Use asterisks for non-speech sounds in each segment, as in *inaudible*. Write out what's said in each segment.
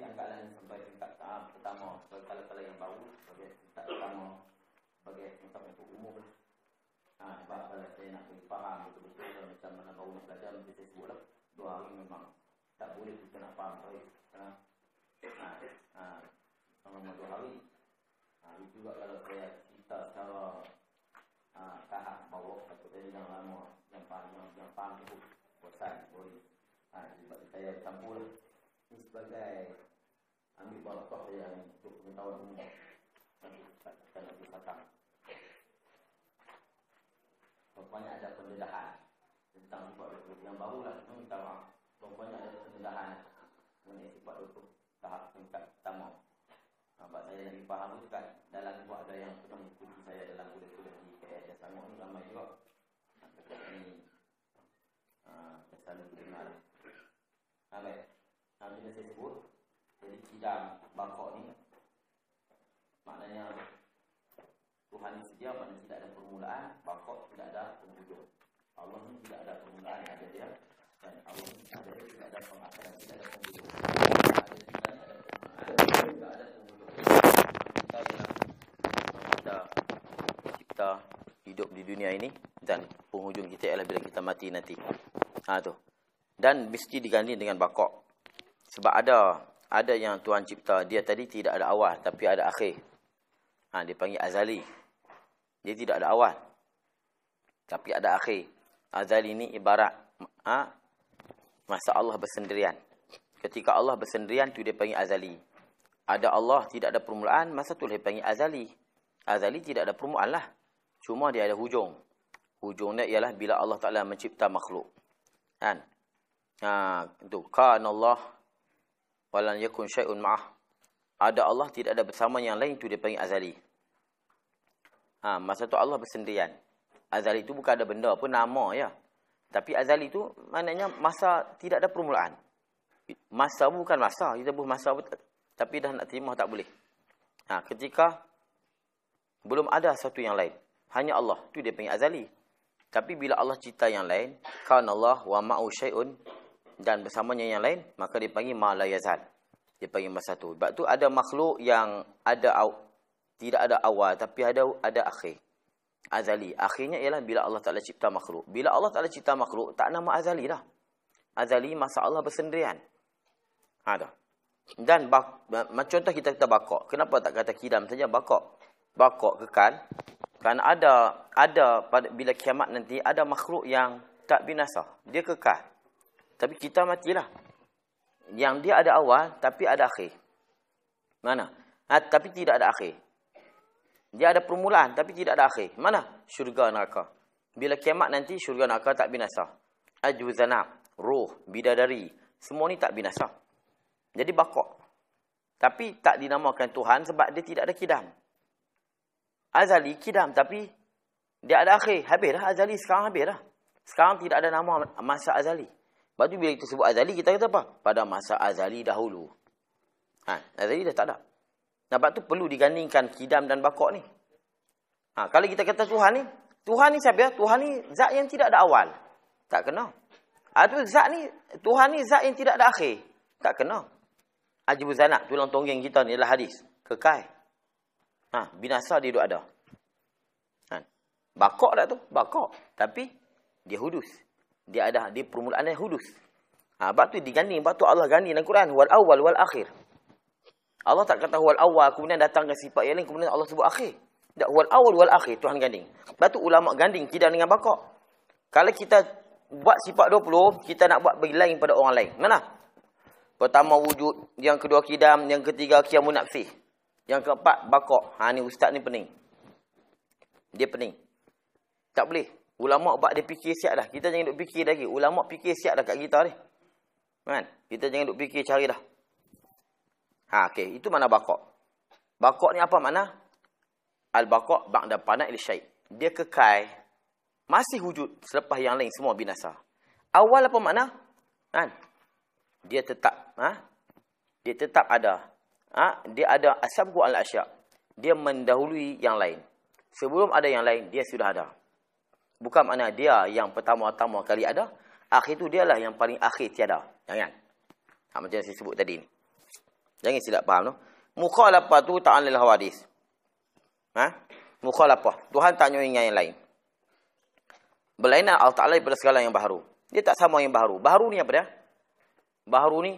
angkat lain sampai tingkat tahap pertama sebagai kalau-kalau yang baru sebagai tingkat pertama sebagai tingkat untuk umum lah. Ha, sebab kalau saya nak bagi faham betul-betul kalau macam mana baru nak belajar mesti saya sebut lah dua hari memang tak boleh kita nak faham baik. Ha, ha, ha, selama dua hari ha, itu juga kalau saya cerita secara ha, tahap bawah takut saya yang lama yang faham yang, yang faham tu bosan boleh ha, sebab saya campur lah ini sebagai ambil barakah yang untuk pengetahuan umum kita nanti pasang Rupanya ada pendedahan. Tentang sifat duduk yang baru lah minta maaf. Rupanya ada pendedahan. Mengenai sifat duduk tahap tingkat pertama Nampak saya lagi faham tu kan dalam buat ada yang pernah mengikuti saya dalam kuliah-kuliah di KS Selangor ni ramai juga Dekat ni uh, Saya selalu dengar lah Baik Nah, bila saya sebut Kidam bangkok ni. Maknanya Tuhan ni sedia mana tidak ada permulaan. Bangkok tidak ada penghujung. Allah ni tidak ada permulaan ada dia. Dan Allah ni ada dia tidak ada pengakhiran Tidak ada penghujung. Ada tidak ada permulaan Tidak ada penghujung. Kita Kita Kita hidup di dunia ini Dan penghujung kita ialah bila kita mati nanti. Ha tu. Dan mesti diganti dengan bakok sebab ada ada yang Tuhan cipta, dia tadi tidak ada awal tapi ada akhir. Ha, dia panggil azali. Dia tidak ada awal. Tapi ada akhir. Azali ni ibarat ha, masa Allah bersendirian. Ketika Allah bersendirian tu dia panggil azali. Ada Allah tidak ada permulaan, masa tu dia panggil azali. Azali tidak ada permulaan lah. Cuma dia ada hujung. Hujungnya ialah bila Allah Taala mencipta makhluk. Kan? Ha, tu kan Allah walan yakun syai'un ma'ah. Ada Allah tidak ada bersama yang lain tu dia panggil azali. Ha, masa tu Allah bersendirian. Azali tu bukan ada benda apa nama ya. Tapi azali tu maknanya masa tidak ada permulaan. Masa bukan masa, kita buh masa betul. Tapi dah nak terima tak boleh. Ha, ketika belum ada satu yang lain. Hanya Allah. Tu dia panggil azali. Tapi bila Allah cipta yang lain, kan Allah wa ma'u syai'un dan bersamanya yang lain maka dipanggil malayazal dipanggil masa tu. Sebab tu ada makhluk yang ada tidak ada awal tapi ada ada akhir. Azali. Akhirnya ialah bila Allah Taala cipta makhluk. Bila Allah Taala cipta makhluk tak nama azali dah. Azali masa Allah bersendirian. Ada ha, dan macam contoh kita kata bakok. Kenapa tak kata kidam saja? Bakok. Bakok kekal. Kerana ada ada pada bila kiamat nanti ada makhluk yang tak binasa. Dia kekal tapi kita matilah. Yang dia ada awal tapi ada akhir. Mana? Ha, tapi tidak ada akhir. Dia ada permulaan tapi tidak ada akhir. Mana? Syurga neraka. Bila kiamat nanti syurga neraka tak binasa. Ajwuzanab, roh, bidadari, semua ni tak binasa. Jadi bakok. Tapi tak dinamakan Tuhan sebab dia tidak ada kidam. Azali kidam tapi dia ada akhir. Habis dah Azali sekarang habis dah. Sekarang tidak ada nama masa Azali. Lepas tu bila kita sebut azali, kita kata apa? Pada masa azali dahulu. Ha, azali dah tak ada. Sebab tu perlu digandingkan kidam dan bakok ni. Ha, kalau kita kata Tuhan ni, Tuhan ni siapa ya? Tuhan ni zat yang tidak ada awal. Tak kena. Ha, tu zat ni, Tuhan ni zat yang tidak ada akhir. Tak kena. Ajibu zanak, tulang tonggeng kita ni adalah hadis. Kekal. Ha, binasa dia duduk ada. Ha, bakok tak tu? Bakok. Tapi, dia hudus dia ada di permulaan hudus. Ha, sebab tu diganding, sebab tu Allah ganding dalam Quran wal awal wal akhir. Allah tak kata wal awal kemudian datang ke sifat yang lain kemudian Allah sebut akhir. Tak wal awal wal akhir Tuhan ganding. Sebab tu ulama ganding kidam dengan bakok. Kalau kita buat sifat 20, kita nak buat bagi lain pada orang lain. Mana? Pertama wujud, yang kedua kidam, yang ketiga kiamun nafsih. Yang keempat bakok. Ha ni ustaz ni pening. Dia pening. Tak boleh. Ulama buat dia fikir siap dah. Kita jangan duk fikir lagi. Ulama fikir siap dah kat kita ni. Kan? Kita jangan duk fikir cari dah. Ha, okey. Itu mana bakok. Bakok ni apa makna? Al-bakok ba'da panah il syait. Dia kekal. Masih wujud selepas yang lain semua binasa. Awal apa makna? Kan? Dia tetap. Ha? Dia tetap ada. Ha? Dia ada asabku al-asyak. Dia mendahului yang lain. Sebelum ada yang lain, dia sudah ada. Bukan makna dia yang pertama-tama kali ada. Akhir tu dialah yang paling akhir tiada. Jangan. Ha, macam yang saya sebut tadi ni. Jangan silap faham tu. Mukhalafah tu ta'alil hawadis. Ha? Mukhalafah. Tuhan tak dengan yang lain. Berlainan Allah Ta'ala daripada segala yang baharu. Dia tak sama yang baharu. Baharu ni apa dia? Baharu ni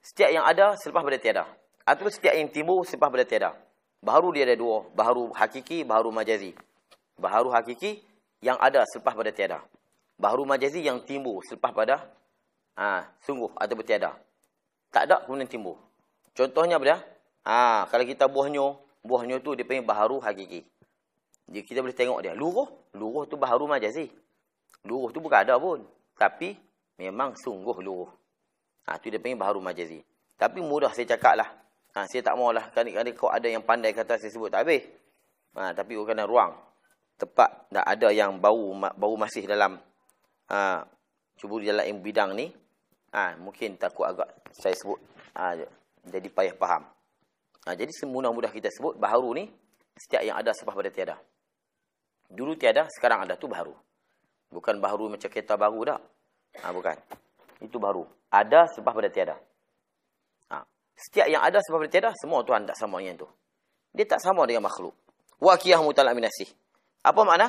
setiap yang ada selepas pada tiada. Atau setiap yang timbul selepas pada tiada. Baharu dia ada dua. Baharu hakiki, baharu majazi. Baharu hakiki yang ada selepas pada tiada. Baharu majazi yang timbul selepas pada ha, sungguh atau tiada. Tak ada kemudian timbul. Contohnya apa dia? Ha, kalau kita buahnya, buahnya tu dia panggil baharu hakiki. Jadi kita boleh tengok dia. Luruh, luruh tu baharu majazi. Luruh tu bukan ada pun. Tapi memang sungguh luruh. Ha, tu dia panggil baharu majazi. Tapi mudah saya cakap lah. Ha, saya tak maulah. Kadang-kadang kau ada yang pandai kata saya sebut tak habis. Ha, tapi kena ruang. Tepat tak ada yang bau bau masih dalam ha, cuba dalam bidang ni. Ha, mungkin takut agak saya sebut. Ha, jadi payah faham. Ha, jadi semudah-mudah kita sebut baharu ni setiap yang ada sebab pada tiada. Dulu tiada, sekarang ada tu baharu. Bukan baharu macam kereta baru dah. Ha, bukan. Itu baharu. Ada sebab pada tiada. Ha, setiap yang ada sebab pada tiada, semua Tuhan tak sama dengan tu. Dia tak sama dengan makhluk. Waqiyah mutalaminasih. Apa makna?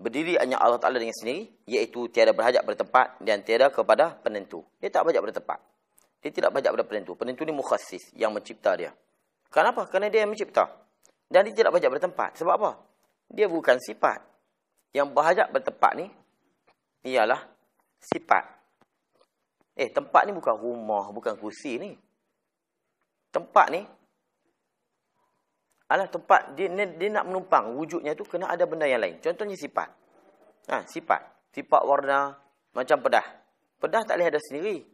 Berdiri hanya Allah Ta'ala dengan sendiri, iaitu tiada berhajat bertempat dan tiada kepada penentu. Dia tak berhajat bertempat. Dia tidak berhajat pada penentu. Penentu ni mukhassis yang mencipta dia. Kenapa? Kerana dia yang mencipta. Dan dia tidak berhajat bertempat. Sebab apa? Dia bukan sifat. Yang berhajat bertempat ni, ialah sifat. Eh, tempat ni bukan rumah, bukan kursi ni. Tempat ni, adalah tempat dia, dia nak menumpang wujudnya tu kena ada benda yang lain. Contohnya sifat. Ha, sifat. Sifat warna macam pedah. Pedah tak boleh ada sendiri.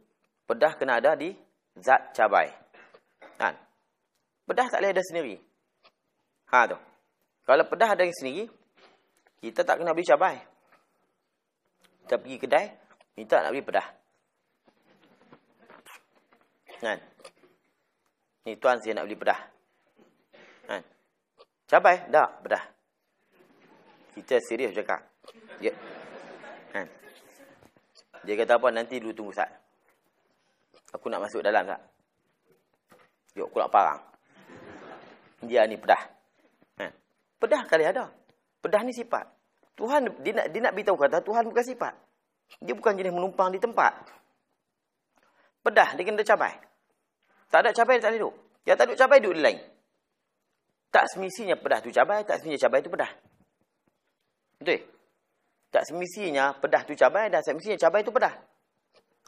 Pedah kena ada di zat cabai. Ha. Pedah tak boleh ada sendiri. Ha tu. Kalau pedah ada sendiri, kita tak kena beli cabai. Kita pergi kedai, minta nak beli pedah. Kan? Ni tuan saya nak beli pedah. Cabai? Tak, bedah. Kita serius cakap. Dia, ha. dia kata apa? Nanti dulu tunggu saat. Aku nak masuk dalam tak? Yuk, aku nak parang. Dia ni pedah. Ha. Pedah kali ada. Pedah ni sifat. Tuhan, dia nak, dia nak beritahu kata, Tuhan bukan sifat. Dia bukan jenis menumpang di tempat. Pedah, dia kena cabai. Tak ada cabai, dia tak duduk. Yang tak duduk cabai, duduk di lain. Tak semestinya pedah tu cabai, tak semestinya cabai tu pedah. Betul? Tak semestinya pedah tu cabai dan semestinya cabai tu pedah.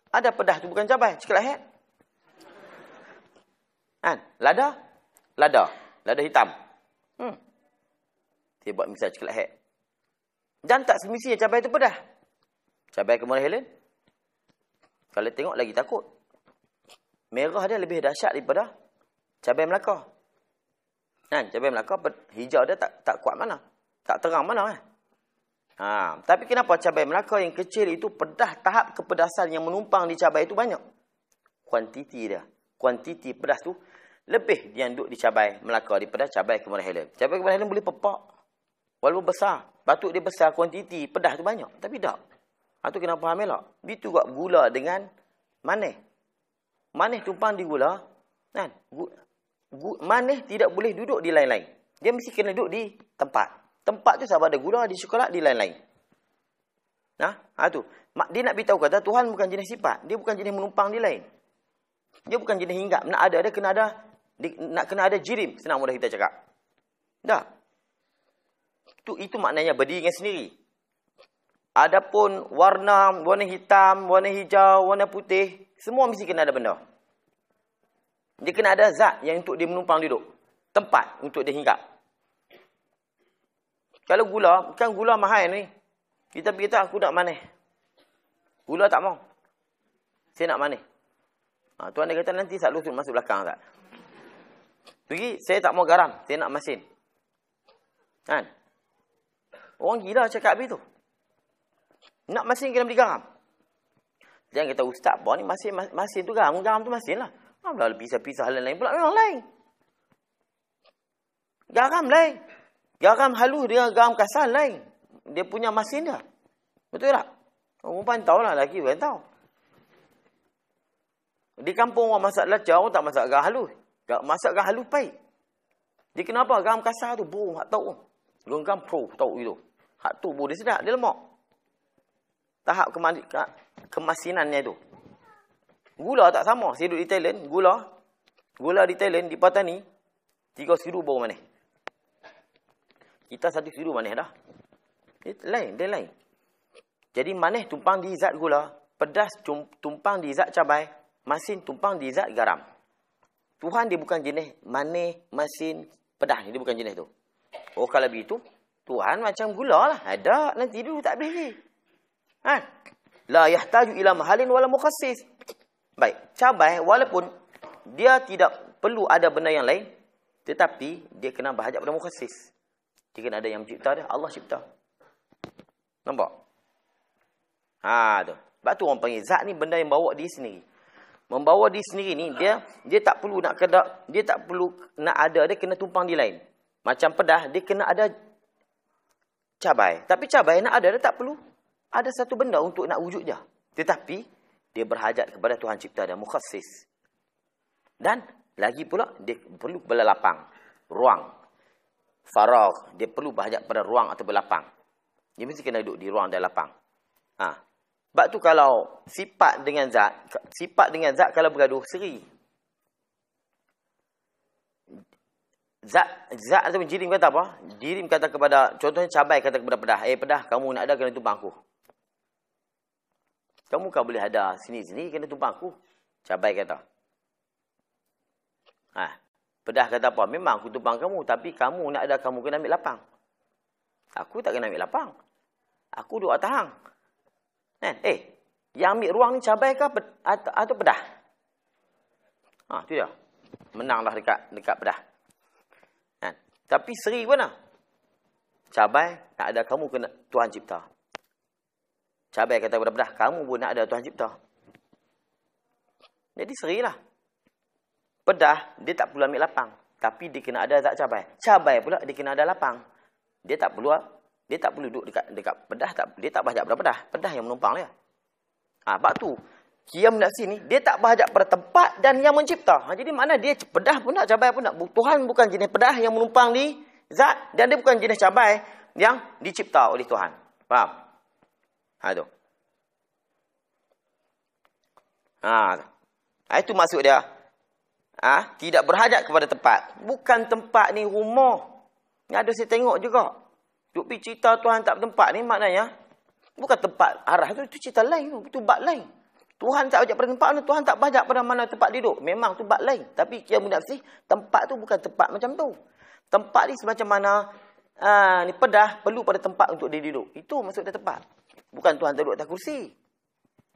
Ada pedah tu bukan cabai, ceklah het. Kan? Lada? Lada. Lada hitam. Hmm. Saya buat misal ceklah het. Dan tak semestinya cabai tu pedah. Cabai kemudian Helen. Kalau tengok lagi takut. Merah dia lebih dahsyat daripada cabai Melaka. Kan? Cabai Melaka hijau dia tak tak kuat mana? Tak terang mana eh? Ha, tapi kenapa cabai Melaka yang kecil itu pedah tahap kepedasan yang menumpang di cabai itu banyak? Kuantiti dia. Kuantiti pedas tu lebih dia duduk di cabai Melaka daripada cabai Kemudian Helen. Cabai Kemudian Helen boleh pepak. Walaupun besar. Batuk dia besar, kuantiti pedas tu banyak. Tapi tak. Ha, tu kenapa faham elok? Itu juga gula dengan manis. Manis tumpang di gula. Kan? Manis tidak boleh duduk di lain-lain. Dia mesti kena duduk di tempat. Tempat tu sama ada gula, di sekolah, di lain-lain. Nah, ha tu. Dia nak beritahu kata Tuhan bukan jenis sifat. Dia bukan jenis menumpang di lain. Dia bukan jenis hinggap. Nak ada, dia kena ada nak kena ada jirim. Senang mudah kita cakap. Dah. Tu itu maknanya berdiri dengan sendiri. Adapun warna, warna hitam, warna hijau, warna putih, semua mesti kena ada benda. Dia kena ada zat yang untuk dia menumpang duduk. Tempat untuk dia hinggap. Kalau gula, kan gula mahal ni. Kita pergi aku nak manis. Gula tak mau. Saya nak manis. Ha, tuan dia kata nanti sat lutut masuk belakang tak? Pergi, saya tak mau garam. Saya nak masin. Kan? Orang gila cakap begitu. Nak masin kena beli garam. Jangan kata ustaz apa ni masin, masin tu garam. Garam tu masin lah. Alah pisah-pisah hal lain pula memang lain. Garam lain. Garam halus dengan garam kasar lain. Dia punya masin dia. Betul tak? Perempuan tahu lah lelaki bukan tahu. Di kampung orang masak lacak, orang tak masak garam halus. Masak garam halus baik. Dia kenapa? Garam kasar tu, burung, tak tahu. Garam pro, tahu itu. Hak tu, burung dia sedap, dia lemak. Tahap kemasinannya tu. Gula tak sama. Saya duduk di Thailand, gula. Gula di Thailand, di Patani. Tiga siru bau mana. Kita satu siru mana dah. Dia lain, dia lain. Jadi manis tumpang di zat gula. Pedas tumpang di zat cabai. Masin tumpang di zat garam. Tuhan dia bukan jenis manis, masin, pedas. Dia bukan jenis tu. Oh kalau begitu, Tuhan macam gula lah. Ada, nanti dulu tak boleh. Ha? La yahtaju ila mahalin wala mukhassis. Baik, cabai walaupun dia tidak perlu ada benda yang lain, tetapi dia kena berhajat pada mukhassis. Dia kena ada yang mencipta dia. Allah cipta. Nampak? Ha tu. Sebab tu orang panggil zat ni benda yang bawa di sendiri. Membawa di sendiri ni dia dia tak perlu nak kedak, dia tak perlu nak ada dia kena tumpang di lain. Macam pedah dia kena ada cabai. Tapi cabai nak ada dia tak perlu ada satu benda untuk nak wujud dia. Tetapi dia berhajat kepada Tuhan cipta dan mukhassis. Dan lagi pula dia perlu kepada lapang, ruang. Faragh, dia perlu berhajat pada ruang atau berlapang. Dia mesti kena duduk di ruang dan lapang. Ha. Sebab tu kalau sifat dengan zat, sifat dengan zat kalau bergaduh seri. Zat zat atau jirim kata apa? Jirim kata kepada contohnya cabai kata kepada pedah, "Eh pedah, kamu nak ada kena tumpang aku." Kamu kan boleh ada sini-sini kena tumpang aku. Cabai kata. Ha. Pedah kata apa? Memang aku tumpang kamu. Tapi kamu nak ada kamu kena ambil lapang. Aku tak kena ambil lapang. Aku duduk atas hang. Eh, eh, yang ambil ruang ni cabai ke atau, atau pedah? Ha, tu dia. Menanglah dekat dekat pedah. Ha. Tapi seri mana? Cabai nak ada kamu kena Tuhan cipta. Cabai kata kepada pedah, kamu pun nak ada Tuhan cipta. Jadi serilah. Pedah, dia tak perlu ambil lapang. Tapi dia kena ada zat cabai. Cabai pula dia kena ada lapang. Dia tak perlu dia tak perlu duduk dekat dekat pedah tak dia tak bahajak pada pedah. Pedah yang menumpang dia. Ha, sebab tu Qiyam nafsi ni dia tak bahajak pada tempat dan yang mencipta. Ha, jadi mana dia pedah pun nak cabai pun nak. Tuhan bukan jenis pedah yang menumpang di zat dan dia bukan jenis cabai yang dicipta oleh Tuhan. Faham? Ha tu. Ha. ha itu maksud dia. Ha? tidak berhajat kepada tempat. Bukan tempat ni rumah. Ni ada saya tengok juga. Duk pergi cerita Tuhan tak bertempat ni maknanya bukan tempat arah tu, itu cerita lain tu, itu bab lain. Tuhan tak bajak pada tempat mana, Tuhan tak bajak pada mana tempat duduk. Memang tu bab lain. Tapi mudah sih, tempat tu bukan tempat macam tu. Tempat ni semacam mana ah ni pedah perlu pada tempat untuk dia duduk. Itu maksud dia tempat. Bukan Tuhan tak duduk atas kursi.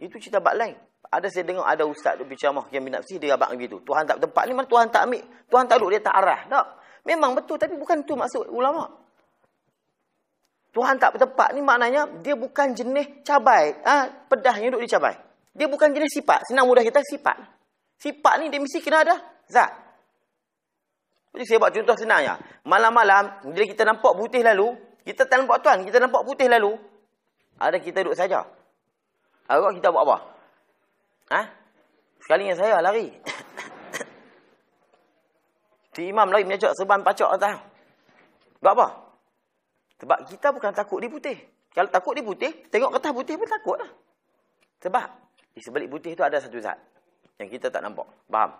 Itu cerita bab lain. Ada saya dengar ada ustaz tu bicara yang binafsi dia abang begitu. Tuhan tak tempat ni mana Tuhan tak ambil. Tuhan tak duduk dia tak arah. Tak. Memang betul tapi bukan tu maksud ulama. Tuhan tak bertempat ni maknanya dia bukan jenis cabai. Ah, ha, pedah yang duduk di cabai. Dia bukan jenis sifat. Senang mudah kita sifat. Sifat ni dia mesti kena ada zat. Jadi saya buat contoh senangnya. Malam-malam bila kita nampak putih lalu, kita tak nampak tuan, kita nampak putih lalu. Ada kita duduk saja. Agak kita buat apa? Ha? Sekali yang saya lari. *coughs* Si imam lari menyacak seban pacak atas. Sebab apa? Sebab kita bukan takut di putih. Kalau takut di putih, tengok kertas putih pun takut lah. Sebab di sebalik putih tu ada satu zat. Yang kita tak nampak. Faham?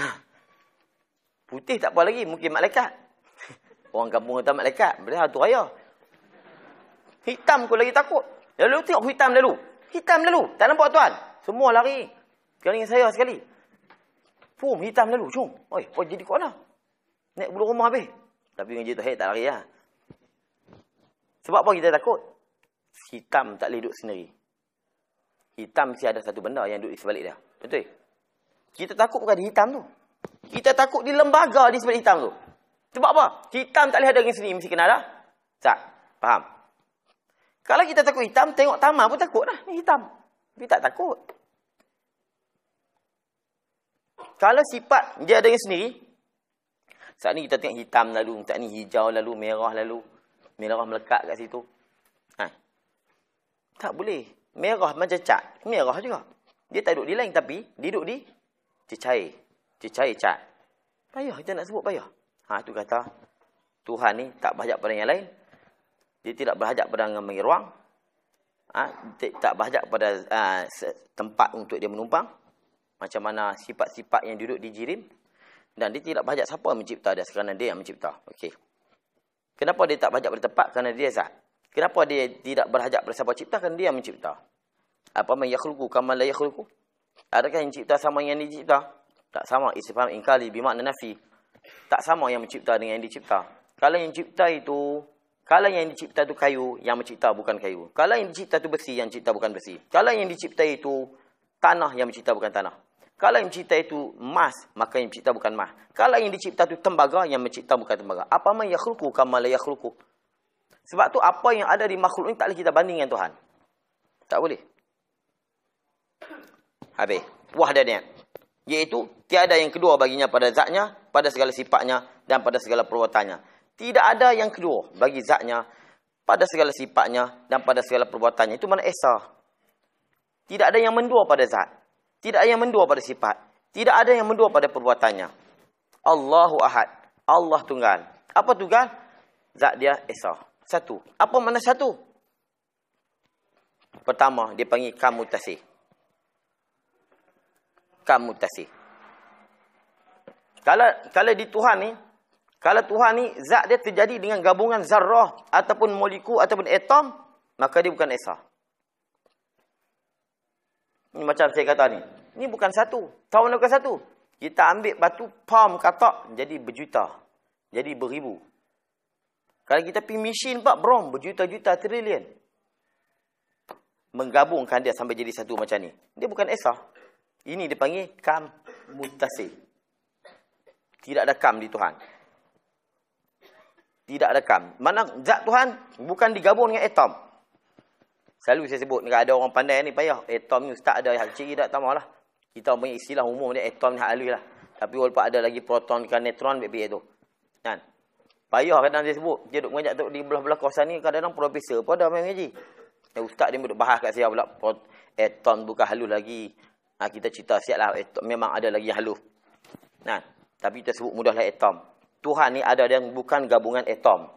Ha. *coughs* Putih tak apa lagi. Mungkin malaikat. Orang kampung kata malaikat. Berarti hantu raya. Hitam kau lagi takut. Lalu tengok hitam lalu. Hitam lalu. Tak nampak tuan. Semua lari. Sekali dengan saya sekali. Fum, hitam lalu. Cum. Oi, oh jadi kau mana? Naik bulu rumah habis. Tapi dengan jitu, hei, tak lari lah. Sebab apa kita takut? Hitam tak boleh duduk sendiri. Hitam mesti ada satu benda yang duduk di sebalik dia. Betul? Kita takut bukan di hitam tu. Kita takut di lembaga di sebalik hitam tu. Sebab apa? Hitam tak boleh ada dengan sendiri. Mesti kena ada. Tak? Faham? Kalau kita takut hitam, tengok tamar pun takut lah. Ni hitam. Tapi tak takut. Kalau sifat dia dengan sendiri, saat ni kita tengok hitam lalu, saat ni hijau lalu, merah lalu, merah melekat kat situ. Ha. Tak boleh. Merah macam cat. Merah juga. Dia tak duduk di lain tapi dia duduk di cecair. Cecair cat. Payah kita nak sebut payah. Ha tu kata Tuhan ni tak berhajat pada yang lain. Dia tidak berhajat pada mengambil ruang. Ha, tak berhajat pada uh, tempat untuk dia menumpang. Macam mana sifat-sifat yang duduk di jirim. Dan dia tidak berhajat siapa yang mencipta dia. Kerana dia yang mencipta. Okey. Kenapa dia tak berhajat pada tempat? Kerana dia zat. Kenapa dia tidak berhajat pada siapa cipta? Kerana dia yang mencipta. Apa man yakhluqu kama la yakhluqu? Adakah yang cipta sama yang dicipta? Tak sama. Istifham inkali bimakna nafi. Tak sama yang mencipta dengan yang dicipta. Kalau yang cipta itu kalau yang dicipta itu kayu, yang mencipta bukan kayu. Kalau yang dicipta itu besi, yang mencipta bukan besi. Kalau yang dicipta itu tanah, yang mencipta bukan tanah. Kalau yang mencipta itu emas, maka yang mencipta bukan emas. Kalau yang dicipta itu tembaga, yang mencipta bukan tembaga. Apa man yakhluqu kama la yakhluqu? Sebab tu apa yang ada di makhluk ini tak boleh kita banding dengan Tuhan. Tak boleh. Habis. Wah. Iaitu tiada yang kedua baginya pada zatnya, pada segala sifatnya dan pada segala perbuatannya. Tidak ada yang kedua bagi zatnya pada segala sifatnya dan pada segala perbuatannya. Itu mana Esa. Tidak ada yang mendua pada zat. Tidak ada yang mendua pada sifat. Tidak ada yang mendua pada perbuatannya. Allahu Ahad. Allah tunggal. Apa tunggal? Zat dia Esa. Satu. Apa mana satu? Pertama, dia panggil kamu tasih. Kamu tasih. Kalau kalau di Tuhan ni, kalau Tuhan ni zat dia terjadi dengan gabungan zarrah ataupun molekul ataupun atom, maka dia bukan esa. Ini macam saya kata ni. Ini bukan satu. Tahu bukan satu. Kita ambil batu pam katak jadi berjuta. Jadi beribu. Kalau kita pergi mesin pak brom berjuta-juta trilion. Menggabungkan dia sampai jadi satu macam ni. Dia bukan esa. Ini dipanggil kam mutasi. Tidak ada kam di Tuhan. Tidak ada kam. Mana zat Tuhan bukan digabung dengan atom. Selalu saya sebut, ada orang pandai ni payah. Atom ni ustaz ada hal ciri tak tahu lah. Kita punya istilah umum dia atom ni hal lah. Tapi walaupun ada lagi proton dan neutron baik tu. Kan? Payah kadang dia sebut. Dia duduk mengajak di belah-belah kawasan ni kadang-kadang profesor pun ada main ngaji. Eh, ustaz dia duduk bahas kat saya pula. Atom bukan halus lagi. Ha, kita cerita siap lah. Atom, memang ada lagi halus. Nah, tapi kita sebut mudahlah atom. Tuhan ni ada yang bukan gabungan atom.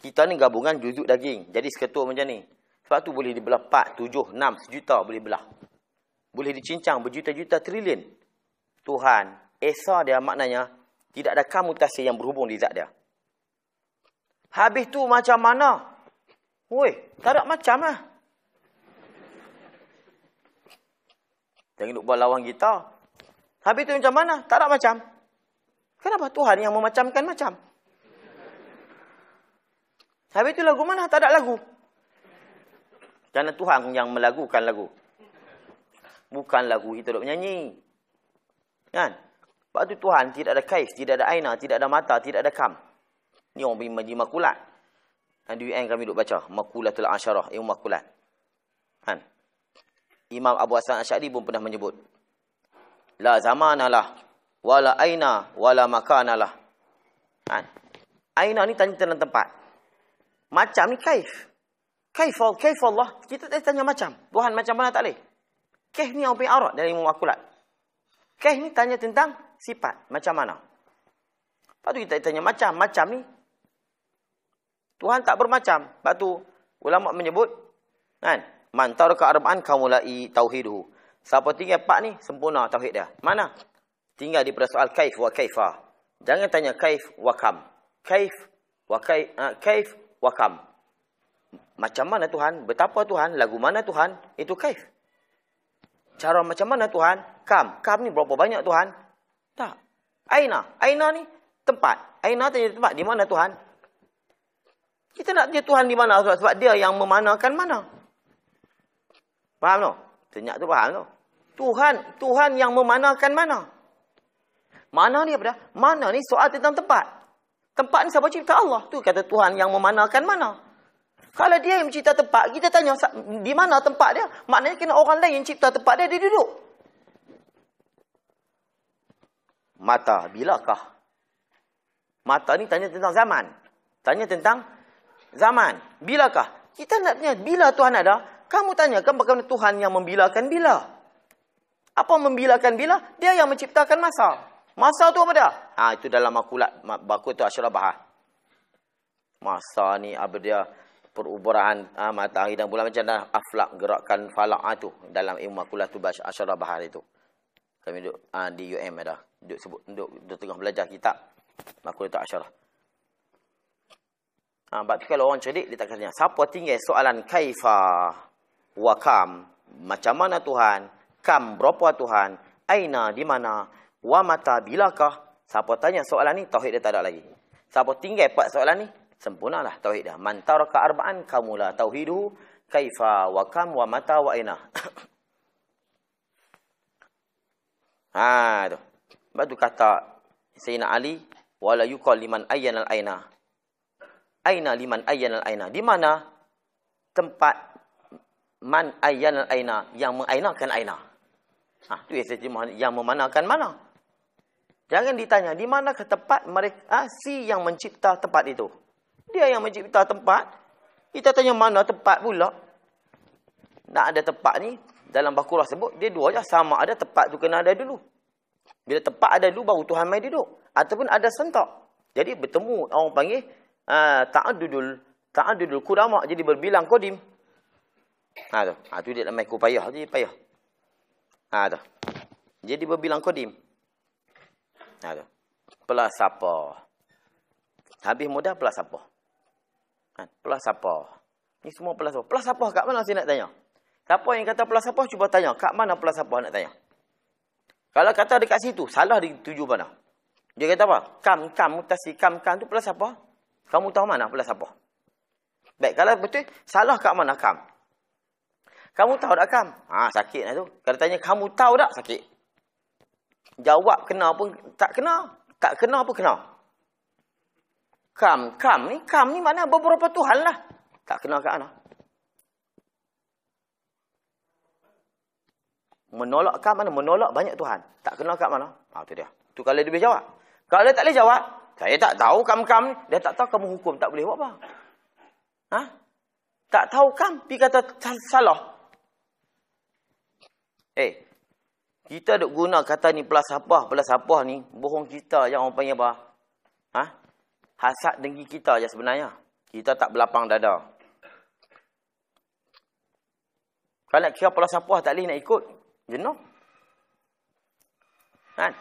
Kita ni gabungan juzuk daging. Jadi seketul macam ni. Sebab tu boleh dibelah 4, 7, 6, sejuta boleh belah. Boleh dicincang berjuta-juta trilion. Tuhan, Esa dia maknanya tidak ada kamutasi yang berhubung di zat dia. Habis tu macam mana? Woi, tak ada macam lah. Jangan duk buat lawan kita. Habis tu macam mana? Tak ada macam. Kenapa Tuhan yang memacamkan macam? Habis itu lagu mana? Tak ada lagu. Kerana Tuhan yang melagukan lagu. Bukan lagu kita duduk menyanyi. Kan? Sebab itu Tuhan tidak ada kaif, tidak ada aina, tidak ada mata, tidak ada kam. Ini orang pergi majlis makulat. Dan di UN kami duduk baca. Makulatul asyarah, ilmu makulat. Kan? Imam Abu Hasan Asyadi pun pernah menyebut. La zamanalah wala aina wala makanalah. Ha. Aina ni tanya tentang tempat. Macam ni kaif. Kaif kaif Allah. Kita tak tanya macam. Tuhan macam mana tak boleh. Kaif ni apa arat dari ilmu akulat. Kaif ni tanya tentang sifat. Macam mana. Lepas tu kita tanya macam. Macam ni. Tuhan tak bermacam. Lepas tu ulama menyebut. Kan. Man taraka arba'an kamulai tauhiduhu. Siapa tinggal empat ni, sempurna tauhid dia. Mana? tinggal di soal kaif wa kaifa. Jangan tanya kaif wa kam. Kaif wa kaif, uh, kaif wa kam. Macam mana Tuhan? Betapa Tuhan? Lagu mana Tuhan? Itu kaif. Cara macam mana Tuhan? Kam. Kam ni berapa banyak Tuhan? Tak. Aina. Aina ni tempat. Aina tanya tempat. Di mana Tuhan? Kita nak tanya Tuhan di mana? Sebab dia yang memanakan mana. Faham tak? Tenyak tu faham tak? Tuhan, Tuhan yang memanakan mana? Mana ni apa dah? Mana ni soal tentang tempat. Tempat ni siapa cipta Allah? Tu kata Tuhan yang memanakan mana. Kalau dia yang mencipta tempat, kita tanya di mana tempat dia? Maknanya kena orang lain yang cipta tempat dia, dia duduk. Mata, bilakah? Mata ni tanya tentang zaman. Tanya tentang zaman. Bilakah? Kita nak tanya, bila Tuhan ada? Kamu tanyakan bagaimana Tuhan yang membilakan bila. Apa membilakan bila? Dia yang menciptakan masa. Masa tu apa dia? Ha, itu dalam makulat baku tu asyarah bahar. Masa ni apa dia? Perubahan ha, matahari dan bulan macam mana? Aflak gerakan falak ha, tu. Dalam ilmu makulat tu asyarah bahar itu. Kami duduk ha, di UM ada. Duduk, sebut, duduk, duduk tengah belajar kitab. Makulat asyarah. Ha, sebab tu kalau orang cerdik, dia tak kata, siapa tinggal soalan kaifa wa kam, macam mana Tuhan, kam berapa Tuhan, aina di mana, wa mata bilakah, siapa tanya soalan ni, tauhid dia tak ada lagi. Siapa tinggal empat soalan ni, sempurnalah tauhid dia. Man taraka arba'an kamula tauhidu, kaifa wa kam wa mata wa aina. *coughs* ha, tu. Sebab tu kata Sayyidina Ali, wala yuqal liman ayyanal aina aina liman ayyanal aina di mana tempat man ayyanal aina yang mengainakan aina. Ha tu yang saya yang memanakan mana? Jangan ditanya di mana ke tempat mereka ha, si yang mencipta tempat itu? Dia yang mencipta tempat. Kita tanya mana tempat pula? Nak ada tempat ni dalam bakurah sebut dia dua je sama ada tempat tu kena ada dulu. Bila tempat ada dulu baru Tuhan mai duduk. Ataupun ada sentak. Jadi bertemu orang panggil Ah, ta'addudul ta'addudul qudama. Jadi berbilang kodim. Ha tu. Ha tu dia nak main payah jadi payah. Ha tu. Jadi berbilang kodim. Ha tu. Plus apa? Habis mudah plus apa? Ha, plus apa? Ni semua plus apa? Plus apa kat mana saya nak tanya? Siapa yang kata plus apa cuba tanya. Kat mana plus apa nak tanya? Kalau kata dekat situ, salah dituju mana? Dia kata apa? Kam, kam, mutasi, kam, kam tu plus apa? Kamu tahu mana pula siapa? Baik, kalau betul, salah kat mana kam? Kamu tahu tak kam? Ha, sakit lah tu. Kalau tanya, kamu tahu tak sakit? Jawab kena pun tak kena. Tak kena pun kena. Kam, kam ni, kam ni mana beberapa Tuhan lah. Tak kena kat mana? Menolak kam mana? Menolak banyak Tuhan. Tak kena kat mana? Ha, tu dia. Tu kalau dia boleh jawab. Kalau dia tak boleh jawab, saya tak tahu kam-kam ni. Dia tak tahu kamu hukum. Tak boleh buat apa. Ha? Tak tahu kam. Pergi kata salah. Eh. Kita duk guna kata ni pelas apa. Pelas ni. Bohong kita yang orang panggil apa. Ha? Hasad dengki kita je sebenarnya. Kita tak berlapang dada. Kalau nak kira pelas apa tak boleh nak ikut. Jenuh. Kan?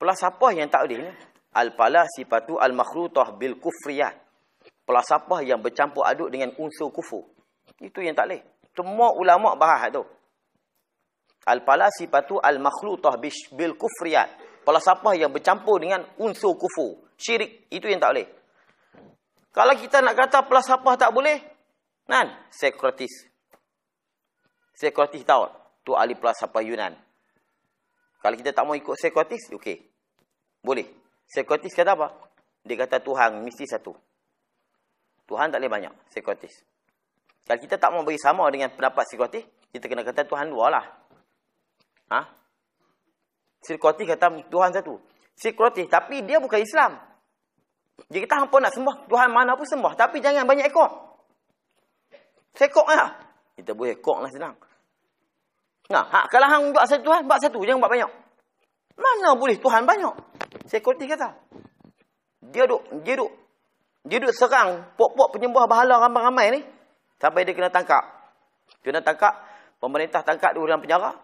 Pelasapah yang tak boleh ni. Al-pala sifatu al-makhrutah bil kufriyat. Pelasapah yang bercampur aduk dengan unsur kufur. Itu yang tak boleh. Semua ulama bahas tu. Al-pala sifatu al-makhrutah bil kufriyat. Pelasapah yang bercampur dengan unsur kufur. Syirik. Itu yang tak boleh. Kalau kita nak kata pelasapah tak boleh. Kan? Sekratis. Sekratis tahu. Tu ahli pelasapah Yunan. Kalau kita tak mau ikut sekratis, okey. Boleh. Psikotis kata apa? Dia kata Tuhan mesti satu. Tuhan tak boleh banyak. Psikotis. Kalau kita tak mau beri sama dengan pendapat psikotis, kita kena kata Tuhan dua lah. Ha? Psikotis kata Tuhan satu. Psikotis. Tapi dia bukan Islam. Dia kata hampa nak sembah. Tuhan mana pun sembah. Tapi jangan banyak ekor. Sekok lah. Kita boleh ekor lah senang. Nah, ha, kalau hang buat satu Tuhan, buat satu. Jangan buat banyak. Mana boleh Tuhan banyak? Security kata. Dia duk, dia duk, dia duk serang pok-pok penyembah bahala ramai-ramai ni. Sampai dia kena tangkap. Kena tangkap, pemerintah tangkap dia dalam penjara.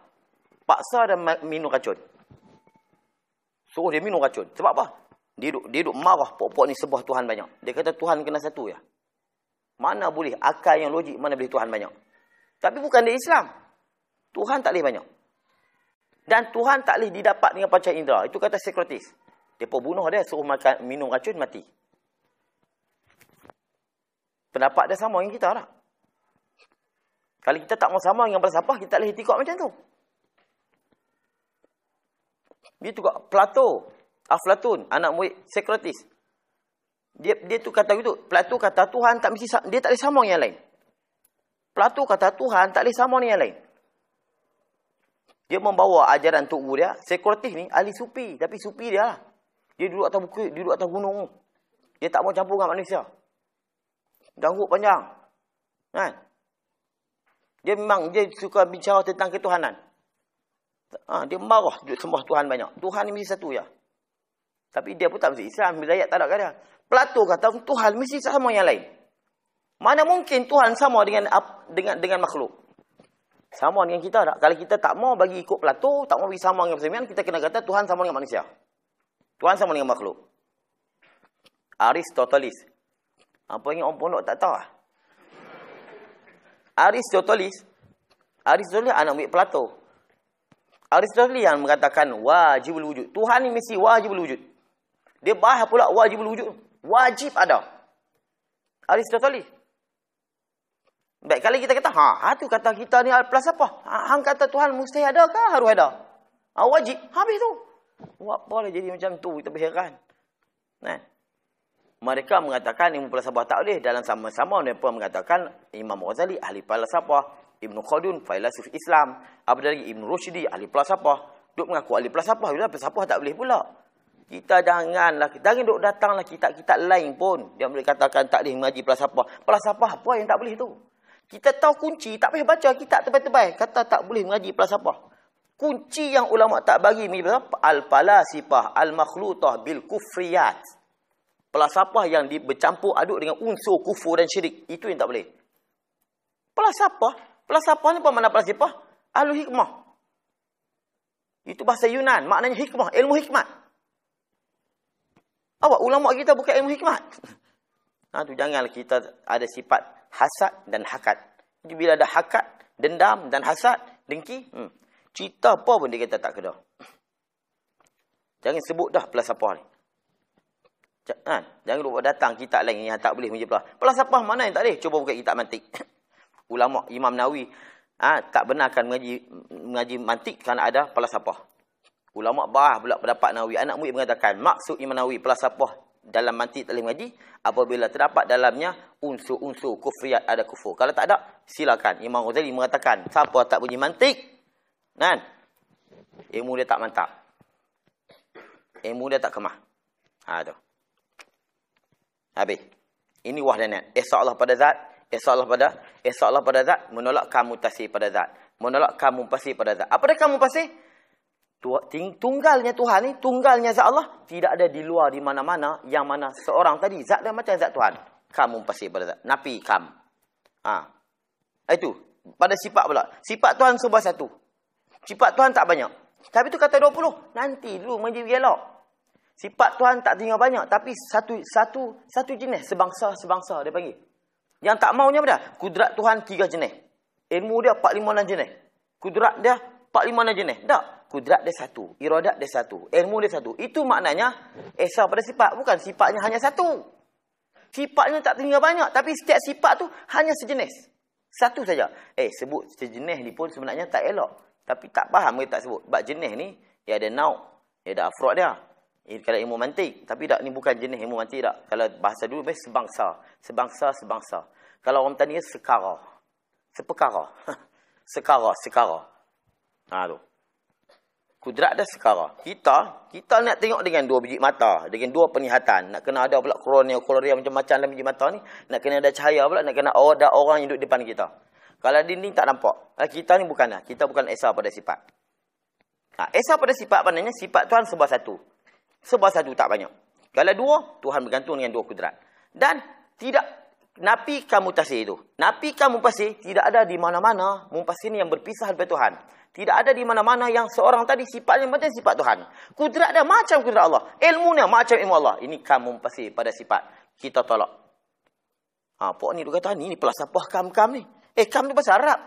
Paksa dia minum racun. Suruh dia minum racun. Sebab apa? Dia duk, dia duk marah pok-pok ni sebuah Tuhan banyak. Dia kata Tuhan kena satu ya. Mana boleh akal yang logik, mana boleh Tuhan banyak. Tapi bukan dia Islam. Tuhan tak boleh banyak. Dan Tuhan tak boleh didapat dengan panca indera. Itu kata Sokrates. Dia bunuh dia, suruh makan, minum racun, mati. Pendapat dia sama dengan kita lah. Kalau kita tak mau sama dengan bersapah, kita tak boleh hitikot macam tu. Dia tu Plato, Aflatun, anak murid Sokrates. Dia dia tu kata gitu. Plato kata Tuhan tak mesti dia tak boleh sama dengan yang lain. Plato kata Tuhan tak boleh sama dengan yang lain. Dia membawa ajaran Tok Guru dia. Sokrates ni ahli supi. Tapi supi dia lah. Dia duduk atas bukit. Dia duduk atas gunung. Dia tak mau campur dengan manusia. Ganggu panjang. Kan? Dia memang dia suka bicara tentang ketuhanan. Ha, dia marah sembah Tuhan banyak. Tuhan ni mesti satu ya. Tapi dia pun tak mesti Islam. Ayat tak ada kata. Plato kata Tuhan mesti sama yang lain. Mana mungkin Tuhan sama dengan dengan dengan makhluk? Sama dengan kita tak? Kalau kita tak mau bagi ikut Plato, tak mau bagi sama dengan Persemian, kita kena kata Tuhan sama dengan manusia. Tuhan sama dengan makhluk. Aristoteles. Apa yang orang pondok tak tahu? Aristoteles. Aristoteles anak ambil Plato. Aristoteles yang mengatakan wajib wujud. Tuhan ni mesti wajib wujud. Dia bahas pula wajib wujud. Wajib ada. Aristoteles. Baik, kalau kita kata, ha, tu kata kita ni plus apa? Ha, hang kata Tuhan mesti ada ke harus ada? Ha, wajib. Habis tu. Buat boleh jadi macam tu, kita berheran. Nah. Mereka mengatakan ilmu falsafah tak boleh. Dalam sama-sama mereka mengatakan Imam Ghazali ahli falsafah. Ibn Khaldun, filosof Islam. Apa lagi? Ibn Rushdi, ahli falsafah. Duk mengaku ahli falsafah. Bila falsafah tak boleh pula. Kita janganlah. Jangan duk datanglah kitab-kitab lain pun. Dia boleh katakan tak boleh mengaji falsafah. Falsafah apa yang tak boleh tu? Kita tahu kunci, tak payah baca kitab tebal-tebal. Kata tak boleh mengaji falsafah. Kunci yang ulama tak bagi al-falasifah al-makhlutah bil kufriyat. Falsafah yang bercampur aduk dengan unsur kufur dan syirik. Itu yang tak boleh. Falsafah, falsafah ni apa makna falsafah? Ahlu hikmah. Itu bahasa Yunan, maknanya hikmah, ilmu hikmat. Apa ulama kita bukan ilmu hikmat? *laughs* Ha tu janganlah kita ada sifat hasad dan hakat. Jadi bila ada hakat, dendam dan hasad, dengki, hmm. cerita apa pun dia kata tak kena. *clears throat* Jangan sebut dah pelasapah ni. Ha? Jangan lupa datang kitab lain yang tak boleh menjadi pelasapah. mana yang tak boleh? Cuba buka kitab mantik. *coughs* Ulama Imam Nawawi ha, tak benarkan mengaji mengaji mantik kerana ada pelasapah. Ulama bah pula pendapat Nawawi. Anak murid mengatakan maksud Imam Nawawi pelasapah dalam mantik tak boleh mengaji apabila terdapat dalamnya unsur-unsur kufriyat ada kufur. Kalau tak ada, silakan. Imam Ghazali mengatakan, siapa tak bunyi mantik, kan? Ilmu dia tak mantap. Ilmu dia tak kemah. Ha tu. Habis. Ini wahdanat. Esa Allah pada zat, esa Allah pada esa Allah pada zat menolak kamu tasih pada zat. Menolak kamu pasih pada zat. Apa dia kamu pasih? tunggalnya Tuhan ni, tunggalnya zat Allah tidak ada di luar di mana-mana yang mana seorang tadi zat dia macam zat Tuhan. Kamu pasti pada zat. Napi kam. Ha. Itu. Pada sifat pula. Sifat Tuhan sebab satu. Sifat Tuhan tak banyak. Tapi tu kata 20. Nanti dulu menjadi gelok. Sifat Tuhan tak tinggal banyak. Tapi satu satu satu jenis. Sebangsa-sebangsa dia panggil. Yang tak maunya apa Kudrat Tuhan tiga jenis. Ilmu dia 4-5 jenis. Kudrat dia 4-5 jenis. Tak kudrat dia satu, iradat dia satu, ilmu dia satu. Itu maknanya esa pada sifat, bukan sifatnya hanya satu. Sifatnya tak tinggal banyak, tapi setiap sifat tu hanya sejenis. Satu saja. Eh, sebut sejenis ni pun sebenarnya tak elok. Tapi tak faham dia tak sebut. Sebab jenis ni, dia ada nauk, dia ada afrod dia. Kalau ilmu mantik. Tapi tak, ni bukan jenis ilmu mantik tak. Kalau bahasa dulu, sebangsa. Sebangsa, sebangsa. Kalau orang tanya, sekara. Sepekara. *laughs* sekara, sekara. Ha, tu. Kudrat dah sekarang. Kita, kita nak tengok dengan dua biji mata. Dengan dua penglihatan. Nak kena ada pula koronia, koloria macam-macam dalam biji mata ni. Nak kena ada cahaya pula. Nak kena ada orang yang duduk depan kita. Kalau dinding tak nampak. Kita ni bukanlah. Kita bukan esa pada sifat. Ha, esa pada sifat maknanya sifat Tuhan sebab satu. Sebab satu tak banyak. Kalau dua, Tuhan bergantung dengan dua kudrat. Dan tidak Napi kamu tasih itu. Napi kamu pasih tidak ada di mana-mana. Mumpasih ini yang berpisah daripada Tuhan. Tidak ada di mana-mana yang seorang tadi sifatnya macam sifat Tuhan. Kudrat dia macam kudrat Allah. Ilmu dia macam ilmu Allah. Ini kamu pasih pada sifat. Kita tolak. Ha, pok ni dia kata, ni, ni pelasapah kam-kam ni. Eh, kam ni bahasa Arab.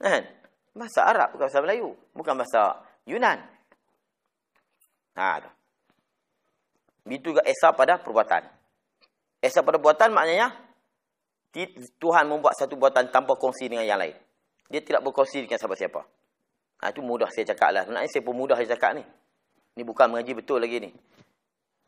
Kan? Bahasa Arab, bukan bahasa Melayu. Bukan bahasa Yunan. Ha, tu. Itu juga esa pada perbuatan. Esa pada perbuatan maknanya Tuhan membuat satu buatan tanpa kongsi dengan yang lain. Dia tidak berkongsi dengan siapa-siapa. Ha, itu mudah saya cakap lah. Sebenarnya saya pun mudah saya cakap ni. Ini bukan mengaji betul lagi ni.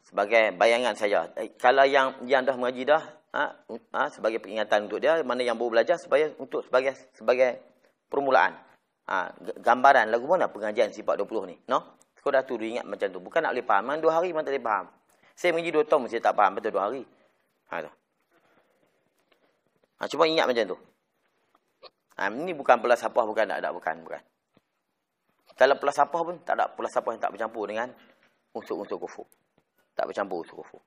Sebagai bayangan saya. Eh, kalau yang yang dah mengaji dah, ha, ha, sebagai peringatan untuk dia, mana yang baru belajar sebagai untuk sebagai sebagai permulaan. Ha, gambaran lagu mana pengajian sifat 20 ni. No? Kau dah tu ingat macam tu. Bukan nak boleh faham. Dua hari memang tak boleh faham. Saya mengaji dua tahun mesti tak faham. Betul dua hari. Ha, tu. Ha, cuma ingat macam tu. Ha, ini bukan pelasapah, bukan tak ada, bukan, bukan. Kalau pelasapah pun, tak ada pelasapah yang tak bercampur dengan unsur-unsur kufur. Tak bercampur unsur kufur.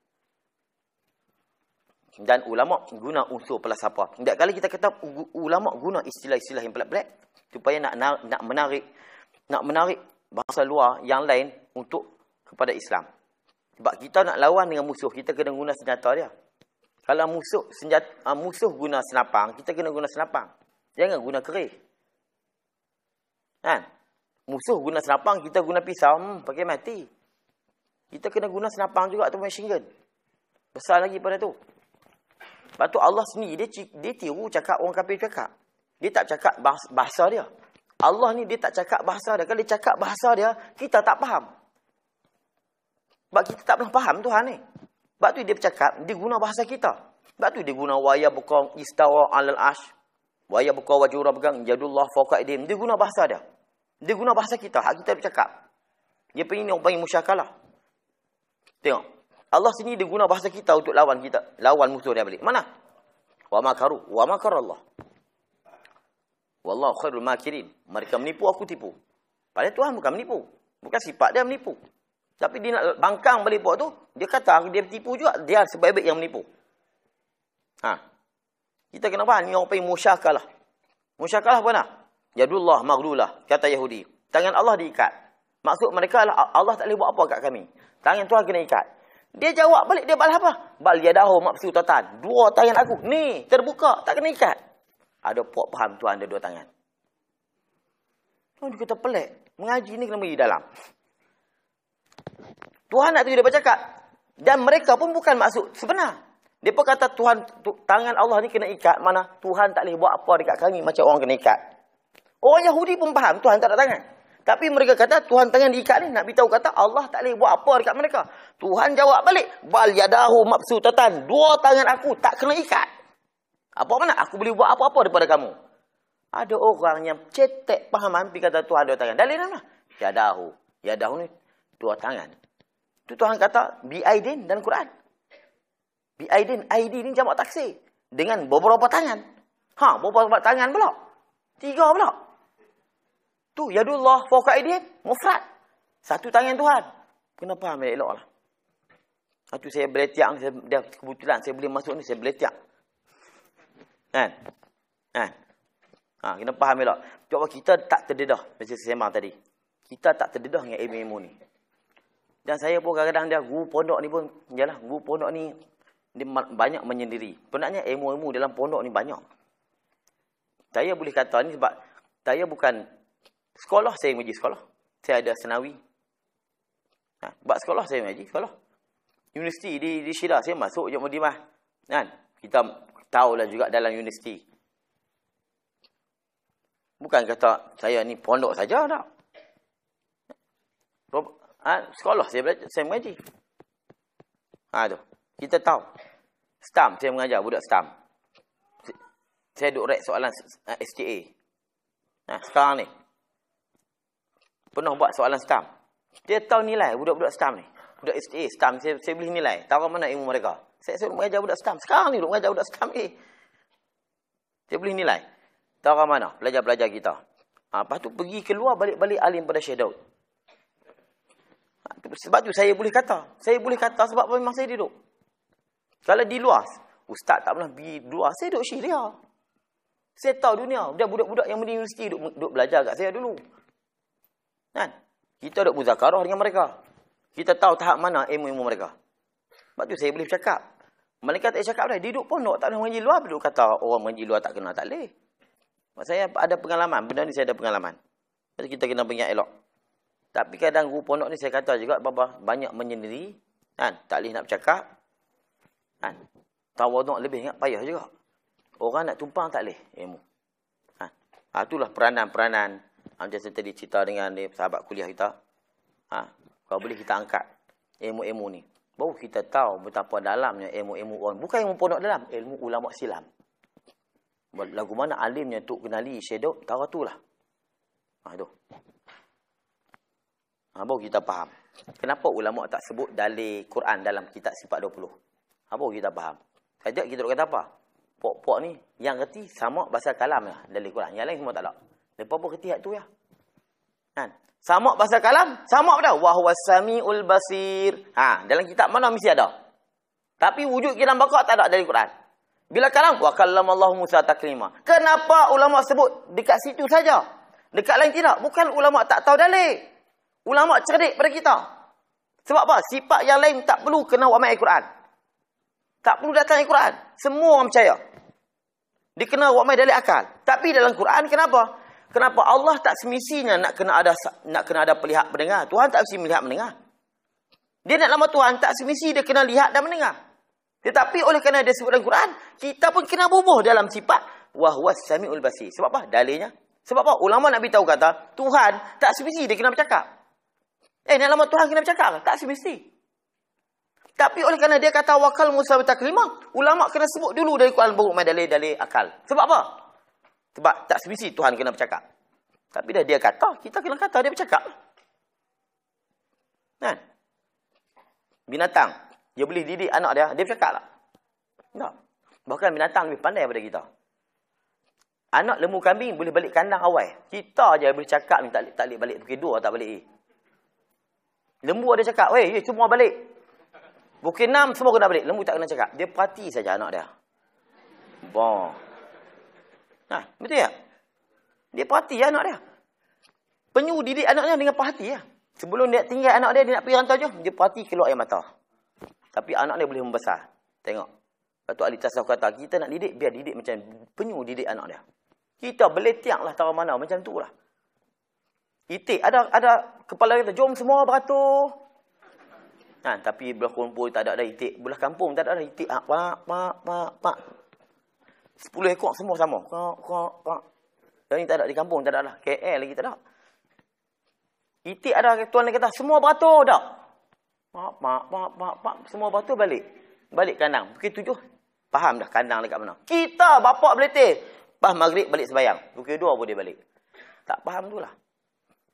Dan ulama guna unsur pelasapah. Tak kali kita kata ulama guna istilah-istilah yang pelik-pelik supaya nak nak menarik nak menarik bahasa luar yang lain untuk kepada Islam. Sebab kita nak lawan dengan musuh, kita kena guna senjata dia. Kalau musuh senjata uh, musuh guna senapang, kita kena guna senapang. Jangan guna kerih. Kan? Musuh guna senapang, kita guna pisau, hmm, pakai mati. Kita kena guna senapang juga atau machine gun. Besar lagi pada tu. Lepas tu Allah sendiri, dia, dia tiru cakap orang kafir cakap. Dia tak cakap bahasa dia. Allah ni dia tak cakap bahasa dia. Kalau dia cakap bahasa dia, kita tak faham. Sebab kita tak pernah faham Tuhan ni. Sebab tu dia bercakap, dia guna bahasa kita. Sebab tu dia guna waya buka istawa alal ash. Waya buka wajura pegang jadullah faqaidim. Dia guna bahasa dia. Dia guna bahasa kita. Hak kita bercakap. Dia pengen orang panggil musyakalah. Tengok. Allah sini dia guna bahasa kita untuk lawan kita. Lawan musuh dia balik. Mana? Wa makaru. Wa makar Allah. Wallahu khairul makirin. Mereka menipu, aku tipu. Padahal Tuhan bukan menipu. Bukan sifat dia menipu. Tapi dia nak bangkang balik tu, dia kata dia tipu juga. Dia sebaik-baik yang menipu. Ha. Kita kena faham, ni orang panggil musyakalah. Musyakalah apa nak? Yadullah maghlulah, kata Yahudi. Tangan Allah diikat. Maksud mereka adalah Allah tak boleh buat apa kat kami. Tangan Tuhan kena ikat. Dia jawab balik, dia balas apa? Bal yadahu mabsutatan. Dua tangan aku. Ni, terbuka, tak kena ikat. Ada puak faham Tuhan ada dua tangan. Tuhan kata pelik. Mengaji ni kena pergi dalam. Tuhan nak tunjuk dia bercakap. Dan mereka pun bukan maksud sebenar. Pun kata Tuhan, tu, tangan Allah ni kena ikat. Mana Tuhan tak boleh buat apa dekat kami macam orang kena ikat. Orang Yahudi pun faham Tuhan tak ada tangan. Tapi mereka kata Tuhan tangan diikat ni nak beritahu kata Allah tak boleh buat apa dekat mereka. Tuhan jawab balik, bal yadahu mabsutatan. Dua tangan aku tak kena ikat. Apa mana aku boleh buat apa-apa daripada kamu? Ada orang yang cetek pahaman pergi kata Tuhan dua tangan. Dalil mana? Yadahu. Yadahu ni dua tangan. Itu Tuhan kata biaidin dan Quran. Biaidin, ID ni jamak taksir. Dengan beberapa tangan. Ha, beberapa tangan pula. Tiga pula. Tu yadullah fawqa aydihim mufrad. Satu tangan Tuhan. Kena faham ya eloklah. Satu saya beletiak saya dia kebetulan saya boleh masuk ni saya beletiak. Kan? Kan? Ha, kena faham elok. Cuba kita tak terdedah macam saya sembang tadi. Kita tak terdedah dengan ilmu-ilmu ni. Dan saya pun kadang-kadang dia guru pondok ni pun yalah guru pondok ni dia banyak menyendiri. Sebenarnya ilmu-ilmu dalam pondok ni banyak. Saya boleh kata ni sebab saya bukan Sekolah saya mengaji sekolah. Saya ada senawi. Ha, buat sekolah saya mengaji sekolah. Universiti di di Syirah saya masuk je mudimah. Kan? Kita tahulah juga dalam universiti. Bukan kata saya ni pondok saja tak. Ha, sekolah saya belajar, saya mengaji. Ha tu. Kita tahu. Stam saya mengajar budak stam. Saya duk rek soalan STA. Nah, sekarang ni pernah buat soalan stam. Dia tahu nilai budak-budak stam ni. Budak STA, stam, saya, saya boleh nilai. Tahu mana ilmu mereka. Saya suruh mengajar budak stam. Sekarang ni duk mengajar budak stam ni. Saya boleh nilai. Tahu mana pelajar-pelajar kita. Ha, lepas tu pergi keluar balik-balik alim pada Daud. Sebab tu saya boleh kata. Saya boleh kata sebab memang saya duduk. Kalau di luar, ustaz tak pernah pergi luar, saya duduk Syria. Saya tahu dunia. Dia budak-budak yang universiti duduk, duduk belajar kat saya dulu. Kan? Kita ada muzakarah dengan mereka. Kita tahu tahap mana ilmu-ilmu mereka. Sebab tu saya boleh cakap. Mereka tak cakap dah. Dia duduk pondok tak ada mengaji luar. Duduk kata orang mengaji luar tak kenal. Tak boleh. Sebab saya ada pengalaman. Benda ni saya ada pengalaman. Jadi kita kena pengingat elok. Tapi kadang guru pondok ni saya kata juga. Baba, banyak menyendiri. Kan? Tak boleh nak bercakap. Kan? Tawaduk lebih ingat payah juga. Orang nak tumpang tak boleh ilmu. Ha? ha itulah peranan-peranan macam saya tadi cerita dengan ni, sahabat kuliah kita. Ha, kalau boleh kita angkat ilmu-ilmu ni. Baru kita tahu betapa dalamnya ilmu-ilmu orang. Bukan ilmu pondok dalam. Ilmu ulama silam. Lagu mana alimnya untuk kenali syedok, tahu tu lah. Ha, tu. Ha, baru kita faham. Kenapa ulama tak sebut dalil Quran dalam kitab sifat 20? Ha, baru kita faham. Sekejap kita kata apa? Pok-pok ni yang reti sama bahasa kalam lah dalam Quran. Yang lain semua tak ada. Lepas pun reti tu ya. Kan? Sama bahasa kalam, sama dah. Wa huwas samiul basir. Ha, dalam kitab mana mesti ada. Tapi wujud kiram bakar tak ada dalam Quran. Bila kalam wa kallamallahu Musa taklima. Kenapa ulama sebut dekat situ saja? Dekat lain tidak. Bukan ulama tak tahu dalil. Ulama cerdik pada kita. Sebab apa? Sifat yang lain tak perlu kena wa Al-Quran. Tak perlu datang Al-Quran. Semua orang percaya. Dia kena wa dalil akal. Tapi dalam Quran kenapa? Kenapa Allah tak semestinya nak kena ada nak kena ada pelihat mendengar? Tuhan tak mesti melihat mendengar. Dia nak nama Tuhan tak semesti dia kena lihat dan mendengar. Tetapi oleh kerana dia sebut dalam Quran, kita pun kena bubuh dalam sifat wa huwas samiul basir. Sebab apa? Dalilnya. Sebab apa? Ulama nak beritahu kata, Tuhan tak semesti dia kena bercakap. Eh, nama Tuhan kena bercakap? Tak semesti. Tapi oleh kerana dia kata wakal Musa bertaklima, ulama kena sebut dulu dari Quran baru mai dalil-dalil akal. Sebab apa? Sebab tak semesti Tuhan kena bercakap. Tapi dah dia kata, kita kena kata dia bercakap. Kan? Binatang. Dia boleh didik anak dia, dia bercakap tak? Tak. Bahkan binatang lebih pandai daripada kita. Anak lembu kambing boleh balik kandang awal. Kita je boleh cakap ni tak, tak balik pukul dua tak balik. Lembu ada cakap, weh, semua balik. Pukul enam semua kena balik. Lembu tak kena cakap. Dia perhati saja anak dia. Bon. Ha, betul tak? Dia perhati anak dia. Penyu didik anaknya dengan perhati ya. Sebelum dia tinggal anak dia, dia nak pergi rantau je. Dia perhati keluar air mata. Tapi anak dia boleh membesar. Tengok. Tu Ali Tasawuf kata, kita nak didik, biar didik macam penyu didik anak dia. Kita beletiak lah tahu mana. Macam tu lah. Itik. Ada ada kepala kita, jom semua beratur. Ha, tapi belah kumpul tak ada ada itik. Belah kampung tak ada ada itik. Ha, pak, pak, pak, pak. Sepuluh ekor semua sama. Kak, kak, kak. Yang ni tak ada di kampung, tak ada lah. KL lagi tak ada. Itik ada tuan kata, semua beratur dah. Mak, mak, mak, mak, mak. Semua beratur balik. Balik kandang. Pukul tujuh. Faham dah kandang dekat mana. Kita, bapak beletir. Pas maghrib balik sebayang. Pukul dua pun dia balik. Tak faham tu lah.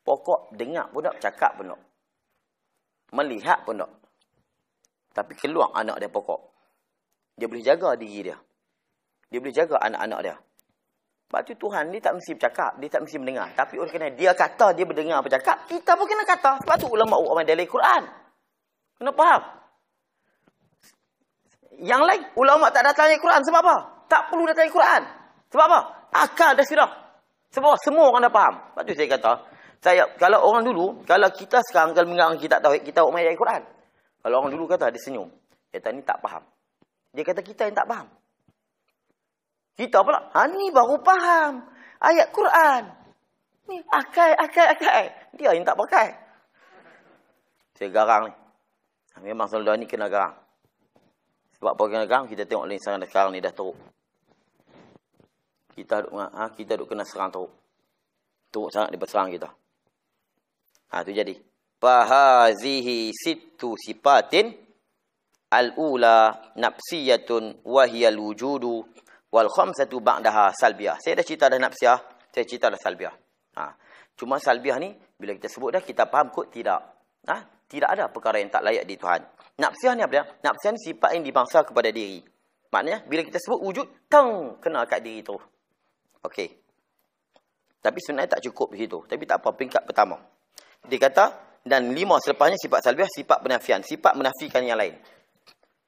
Pokok dengar pun tak, cakap pun tak. Melihat pun tak. Tapi keluar anak dia pokok. Dia boleh jaga diri dia. Dia boleh jaga anak-anak dia. Sebab tu Tuhan dia tak mesti bercakap, dia tak mesti mendengar. Tapi oleh kerana dia kata dia mendengar bercakap, kita pun kena kata. Sebab tu ulama ulama dalam Quran. Kena faham. Yang lain, ulama tak datang al Quran sebab apa? Tak perlu datang al Quran. Sebab apa? Akal dah sudah. Sebab semua orang dah faham. Sebab tu saya kata, saya kalau orang dulu, kalau kita sekarang kalau mengarang kita tahu kita main al Quran. Kalau orang dulu kata dia senyum. Kata ni tak faham. Dia kata kita yang tak faham. Kita pula, ha ni baru faham. Ayat Quran. Ni akai, akai, akai. Dia yang tak pakai. Saya garang ni. Memang selalu ni kena garang. Sebab apa kena garang, kita tengok lain sekarang ni dah teruk. Kita duk, ha, kita duk kena serang teruk. Teruk sangat dia berserang kita. Ha, tu jadi. Fahazihi situ sipatin al-ula nafsiyatun wahiyal wujudu wal khamsatu ba'daha salbiah. Saya dah cerita dah nafsiah, saya cerita dah salbiah. Ha. Cuma salbiah ni bila kita sebut dah kita faham kot tidak. Ha? Tidak ada perkara yang tak layak di Tuhan. Nafsiah ni apa dia? Nafsiah ni sifat yang dibangsa kepada diri. Maknanya bila kita sebut wujud teng kena kat diri tu. Okey. Tapi sebenarnya tak cukup begitu. Tapi tak apa peringkat pertama. Dia kata dan lima selepasnya sifat salbiah, sifat penafian, sifat menafikan yang lain.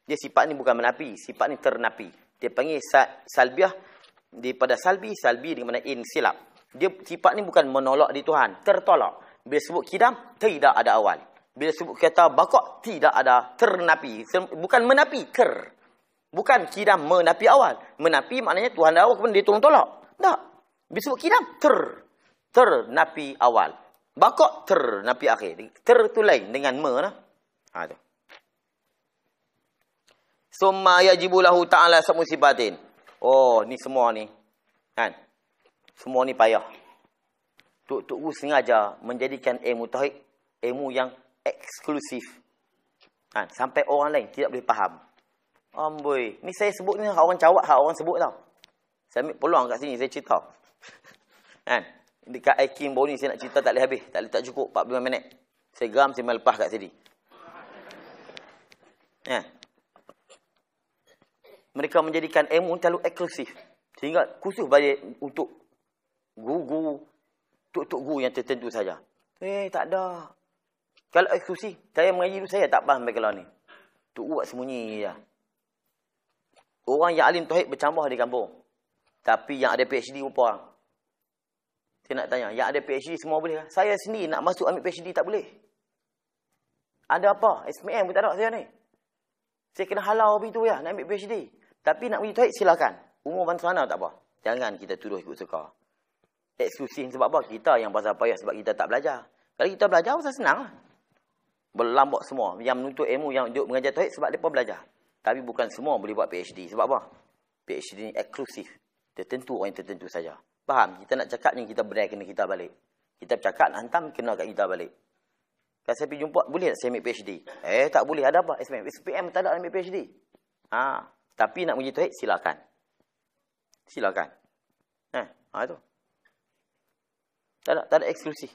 Dia sifat ni bukan menapi, sifat ni ternapi. Dia panggil salbiah daripada salbi salbi dengan mana in silap dia sifat ni bukan menolak di Tuhan tertolak. Bila sebut kidam tidak ada awal. Bila sebut kata bakok tidak ada ternapi. Bukan menapi ter bukan kidam menapi awal. Menapi maknanya Tuhan dah awal kemudian dia tolong tolak. Tak. Bila sebut kidam ter ternapi awal bakok ternapi akhir ter tu lain dengan me lah ha tu Summa yajibu lahu ta'ala samu sifatin. Oh, ni semua ni. Kan? Semua ni payah. Tuk Tuk sengaja menjadikan ilmu tauhid ilmu yang eksklusif. Kan? Sampai orang lain tidak boleh faham. Amboi, ni saya sebut ni orang cawak orang sebut tau. Saya ambil peluang kat sini saya cerita. *laughs* Kan? Dekat Aikin baru ni saya nak cerita tak boleh habis, tak tak cukup 45 minit. Saya geram saya lepas kat sini. Kan? mereka menjadikan ilmu terlalu eksklusif. Sehingga khusus bagi untuk guru-guru, tuk-tuk guru yang tertentu saja. Eh, tak ada. Kalau eksklusif, saya mengaji dulu, saya tak faham kalau ni. Tuk guru buat sembunyi je. Orang yang alim tauhid bercambah di kampung. Tapi yang ada PhD berapa orang? Saya nak tanya, yang ada PhD semua boleh? Saya sendiri nak masuk ambil PhD tak boleh. Ada apa? SPM pun tak ada saya ni. Saya kena halau begitu ya, nak ambil PhD. Tapi nak pergi tauhid silakan. Umur bantu sana tak apa. Jangan kita tuduh ikut suka. Eksklusif sebab apa? Kita yang pasal payah sebab kita tak belajar. Kalau kita belajar, pasal senang lah. Berlambak semua. Yang menuntut ilmu, yang duduk mengajar tauhid sebab mereka belajar. Tapi bukan semua boleh buat PhD. Sebab apa? PhD ni eksklusif. Tertentu orang yang tertentu saja. Faham? Kita nak cakap ni kita benar kena kita balik. Kita bercakap nak hantam kena kat kita balik. Kalau saya pergi jumpa, boleh tak saya ambil PhD? Eh, tak boleh. Ada apa? SPM. SPM tak ada ambil PhD. Ha. Tapi nak pergi tuhid, silakan. Silakan. Eh, ha tu. Tak ada, tak ada eksklusif.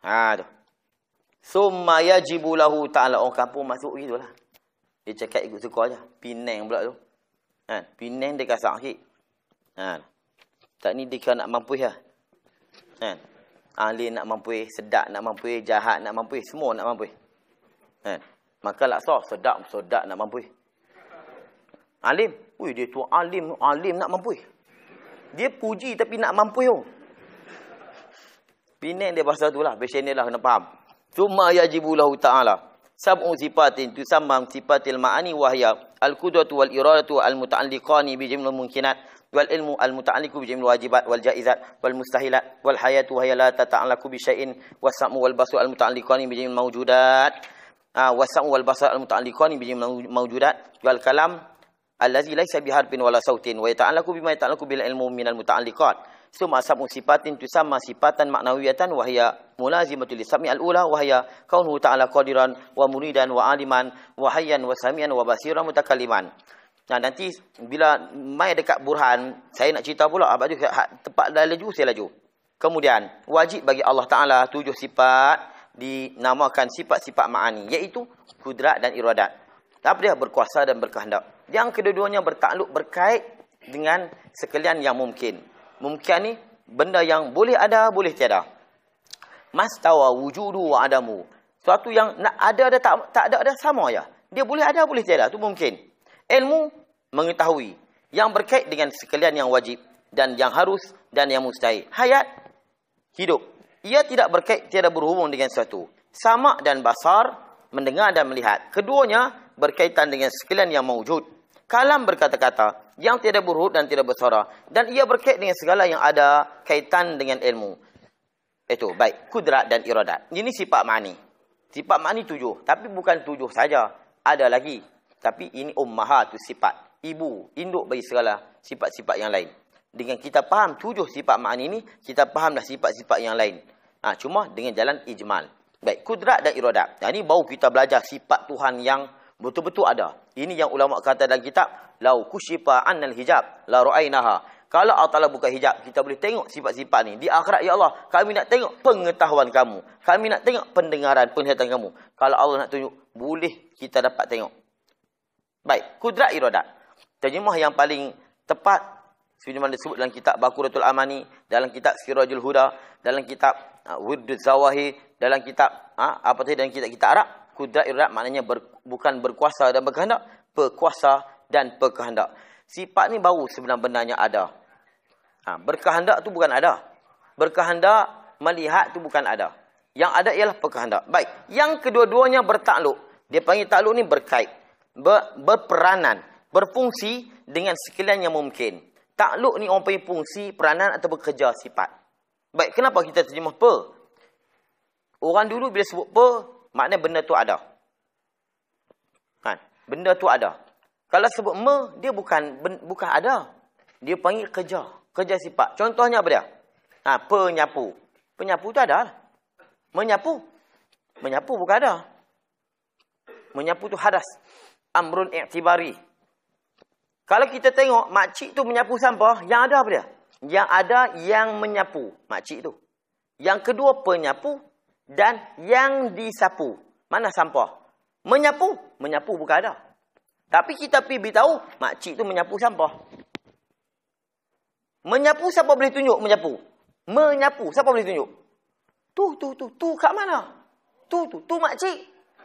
Ha tu. Summa yajibu lahu ta'ala. Orang kampung masuk gitu lah. Dia cakap ikut suka aja. Pinang pula tu. Ha, Pinang dia kasar sikit. Ha. Tak ni dia nak mampu ya. Ha ahli nak mampu, sedap nak mampu, jahat nak mampu, semua nak mampu. Kan? Maka laksa sedap, sedap nak mampu. Alim, ui dia tu alim, alim nak mampu. Dia puji tapi nak mampu. Yo. Pinang dia bahasa tu lah, passion dia lah kena faham. Summa yajibu lahu ta'ala. Sab'u sifatin tusammam sifatil ma'ani wahya al-qudratu wal iradatu al-muta'alliqani bi jumlah mungkinat wal ilmu al muta'alliqu bi jami'il wajibat wal jaizat wal mustahilat wal hayatu hiya la tata'allaqu bi syai'in wasamu wal basu al muta'alliqani bi jami'il mawjudat ah wasamu wal basu al muta'alliqani bi jami'il mawjudat wal kalam allazi laysa bi harfin wala sautin wa yata'allaqu bima yata'allaqu bil ilmu min al muta'alliqat summa Nah nanti bila mai dekat burhan, saya nak cerita pula apa tu tepat dah laju saya laju. Kemudian wajib bagi Allah Taala tujuh sifat dinamakan sifat-sifat ma'ani iaitu kudrat dan iradat. Apa dia berkuasa dan berkehendak. Yang kedua-duanya bertakluk berkait dengan sekalian yang mungkin. Mungkin ni benda yang boleh ada, boleh tiada. Mastawa wujudu wa adamu. Suatu yang nak ada ada tak tak ada ada sama ya. Dia boleh ada, boleh tiada. Itu mungkin. Ilmu mengetahui yang berkait dengan sekalian yang wajib dan yang harus dan yang mustahil. Hayat hidup. Ia tidak berkait tiada berhubung dengan sesuatu. Sama dan basar mendengar dan melihat. Keduanya berkaitan dengan sekalian yang mewujud. Kalam berkata-kata yang tiada berhubung dan tidak bersuara dan ia berkait dengan segala yang ada kaitan dengan ilmu. Itu baik kudrat dan iradat. Ini sifat mani. Sifat mani tujuh, tapi bukan tujuh saja. Ada lagi tapi ini ummahat tu sifat. Ibu, induk bagi segala sifat-sifat yang lain. Dengan kita faham tujuh sifat ma'ani ini, kita fahamlah sifat-sifat yang lain. Ha, cuma dengan jalan ijmal. Baik, kudrat dan iradat. Yang ini baru kita belajar sifat Tuhan yang betul-betul ada. Ini yang ulama kata dalam kitab. Lau kusyifa annal hijab, la ru'ainaha. Kalau Allah Ta'ala buka hijab, kita boleh tengok sifat-sifat ni. Di akhirat, Ya Allah, kami nak tengok pengetahuan kamu. Kami nak tengok pendengaran, penglihatan kamu. Kalau Allah nak tunjuk, boleh kita dapat tengok. Baik, kudrat iradat. Terjemah yang paling tepat sebagaimana disebut dalam kitab Baqaratul Amani, dalam kitab Sirajul Huda, dalam kitab uh, Wirdud Zawahi, dalam kitab uh, apa tadi dalam kitab kita Arab, kudrat iradat maknanya ber, bukan berkuasa dan berkehendak, berkuasa dan berkehendak. Sifat ni baru sebenarnya ada. Ha, berkehendak tu bukan ada. Berkehendak melihat tu bukan ada. Yang ada ialah berkehendak. Baik, yang kedua-duanya bertakluk. Dia panggil takluk ni berkait ber, berperanan, berfungsi dengan sekalian yang mungkin. Takluk ni orang panggil fungsi, peranan atau bekerja sifat. Baik, kenapa kita terjemah per? Orang dulu bila sebut per, maknanya benda tu ada. Kan? Benda tu ada. Kalau sebut me, dia bukan bukan ada. Dia panggil kerja. Kerja sifat. Contohnya apa dia? Ha, penyapu. Penyapu tu ada. Menyapu. Menyapu bukan ada. Menyapu tu hadas amrun i'tibari. Kalau kita tengok makcik tu menyapu sampah, yang ada apa dia? Yang ada yang menyapu makcik tu. Yang kedua penyapu dan yang disapu. Mana sampah? Menyapu, menyapu bukan ada. Tapi kita pergi beritahu, makcik tu menyapu sampah. Menyapu siapa boleh tunjuk menyapu? Menyapu siapa boleh tunjuk? Tu, tu, tu, tu kat mana? Tu, tu, tu makcik.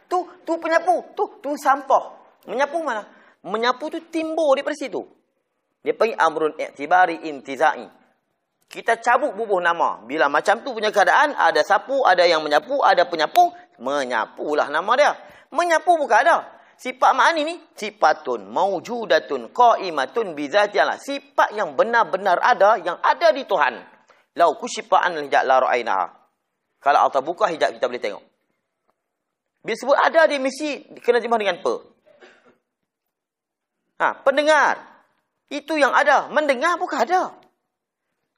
Tu, tu penyapu. Tu, tu sampah. Menyapu mana? Menyapu tu timbul daripada situ. Dia panggil amrun i'tibari intizai. Kita cabut bubuh nama. Bila macam tu punya keadaan, ada sapu, ada yang menyapu, ada penyapu, menyapulah nama dia. Menyapu bukan ada. Sifat ma'ani ni sifatun maujudatun qaimatun bi zatiha. Sifat yang benar-benar ada yang ada di Tuhan. Lau kusyifa an hijab la ra'ainaha. Kalau Allah buka hijab kita boleh tengok. Bila sebut ada dia mesti kena terjemah dengan apa? Ha, pendengar. Itu yang ada. Mendengar bukan ada.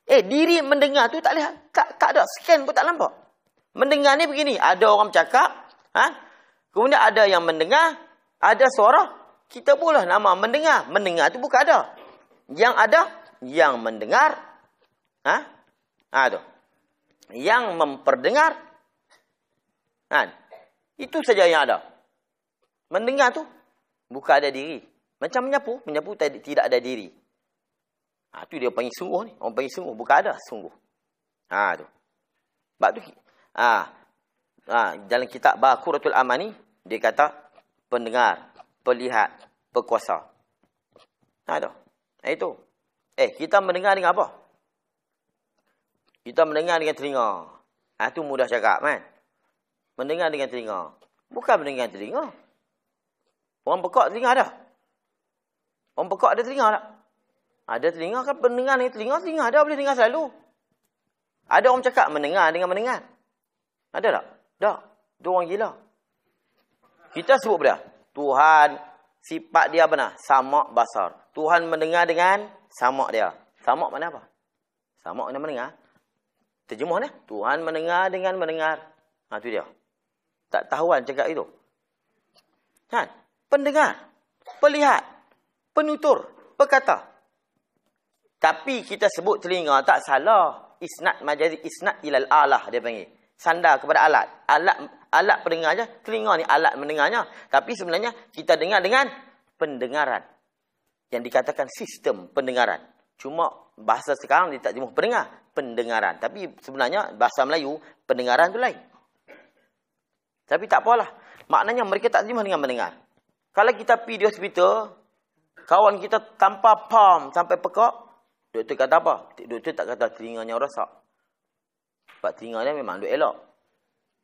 Eh, diri mendengar tu tak lihat. Tak, tak ada. Scan pun tak nampak. Mendengar ni begini. Ada orang bercakap. Ha? Kemudian ada yang mendengar ada suara, kita pula nama mendengar. Mendengar tu bukan ada. Yang ada, yang mendengar. Ha? Ha tu. Yang memperdengar. Ha? Itu saja yang ada. Mendengar tu, bukan ada diri. Macam menyapu, menyapu tidak ada diri. Ha, tu dia panggil sungguh ni. Orang panggil sungguh, bukan ada sungguh. Ha tu. Sebab tu, ha, ha, dalam kitab Bakuratul Amani, dia kata, pendengar, pelihat, berkuasa. Ha tu. Eh, itu. Eh, kita mendengar dengan apa? Kita mendengar dengan telinga. Ha tu mudah cakap kan? Mendengar dengan telinga. Bukan mendengar dengan telinga. Orang pekak telinga ada. Orang pekak ada telinga tak? Ada telinga kan pendengar dengan telinga, telinga ada boleh dengar selalu. Ada orang cakap mendengar dengan mendengar. Ada tak? Tak. Itu orang gila. Kita sebut pada Tuhan sifat dia benar sama basar. Tuhan mendengar dengan sama dia. Sama mana apa? Sama mana mendengar? Terjemah ni. Tuhan mendengar dengan mendengar. Ha tu dia. Tak tahuan cakap itu. Kan? Pendengar, pelihat, penutur, berkata. Tapi kita sebut telinga tak salah. Isnat majazi isnat ilal Allah dia panggil sandar kepada alat. Alat alat pendengarnya, telinga ni alat mendengarnya. Tapi sebenarnya kita dengar dengan pendengaran. Yang dikatakan sistem pendengaran. Cuma bahasa sekarang dia tak jemuh pendengar, pendengaran. Tapi sebenarnya bahasa Melayu, pendengaran tu lain. Tapi tak apalah. Maknanya mereka tak jemuh dengan mendengar. Kalau kita pergi di hospital, kawan kita tanpa pam sampai pekak, doktor kata apa? Doktor tak kata telinganya rosak. Sebab telinga dia memang duk elok.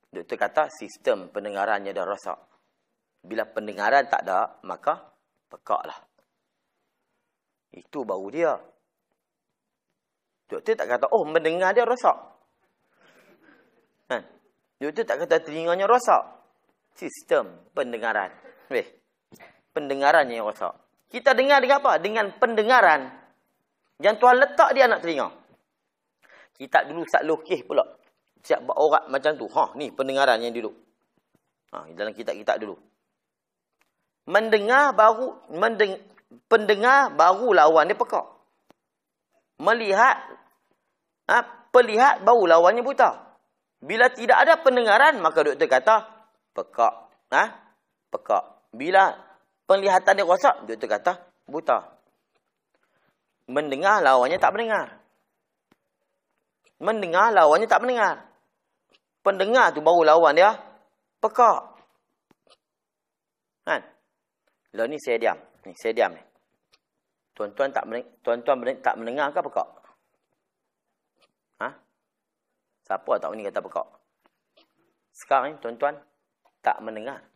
Doktor kata sistem pendengarannya dah rosak. Bila pendengaran tak ada, maka pekaklah. Itu baru dia. Doktor tak kata, oh mendengar dia rosak. Kan? Doktor tak kata telinganya rosak. Sistem pendengaran. Weh. Pendengarannya yang rosak. Kita dengar dengan apa? Dengan pendengaran. Yang Tuhan letak di anak telinga. Kita dulu sat lukis pula. Siap buat orang macam tu. Ha, ni pendengaran yang dulu. Ha, dalam kitab-kitab dulu. Mendengar baru mendeng, pendengar baru lawan dia pekak. Melihat ha, pelihat baru lawannya buta. Bila tidak ada pendengaran maka doktor kata pekak. Ha? Pekak. Bila penglihatan dia rosak doktor kata buta. Mendengar lawannya tak mendengar. Mendengar lawannya tak mendengar. Pendengar tu baru lawan dia. Pekak. Kan? Lalu ni saya diam. Ni saya diam ni. Tuan-tuan tak tuan-tuan tak mendengar ke pekak? Ha? Siapa tahu ni kata pekak? Sekarang ni tuan-tuan tak mendengar.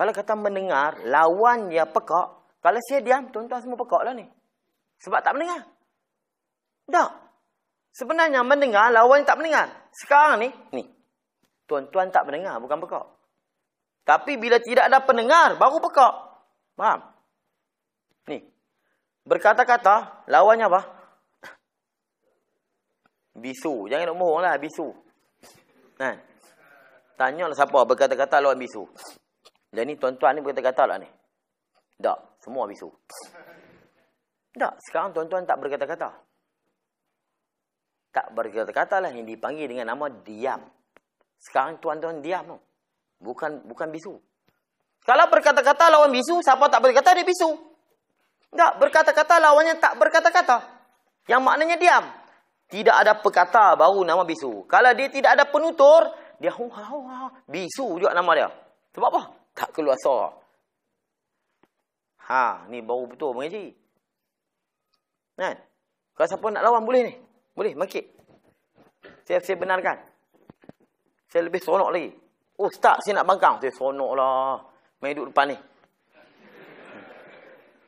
Kalau kata mendengar, lawan dia pekak. Kalau saya diam, tuan-tuan semua pekak lah ni. Sebab tak mendengar. Tak. Sebenarnya mendengar lawan tak mendengar. Sekarang ni, ni. Tuan-tuan tak mendengar, bukan pekak. Tapi bila tidak ada pendengar, baru pekak. Faham? Ni. Berkata-kata, lawannya apa? Bisu. Jangan nak mohon lah, bisu. Kan? Tanya lah siapa berkata-kata lawan bisu. Dan ni tuan-tuan ni berkata-kata lah ni. Tak, semua bisu. Tak, sekarang tuan-tuan tak berkata-kata tak berkata-kata lah yang dipanggil dengan nama diam. Sekarang tuan-tuan diam. Bukan bukan bisu. Kalau berkata-kata lawan bisu, siapa tak berkata dia bisu. Enggak, berkata-kata lawannya tak berkata-kata. Yang maknanya diam. Tidak ada perkata baru nama bisu. Kalau dia tidak ada penutur, dia huha huha. Bisu juga nama dia. Sebab apa? Tak keluar suara. Ha, ni baru betul mengaji. Kan? Kalau siapa nak lawan boleh ni. Boleh, makik. Saya, saya benarkan. Saya lebih seronok lagi. Ustaz, saya nak bangkang. Saya seronok lah. Main duduk depan ni.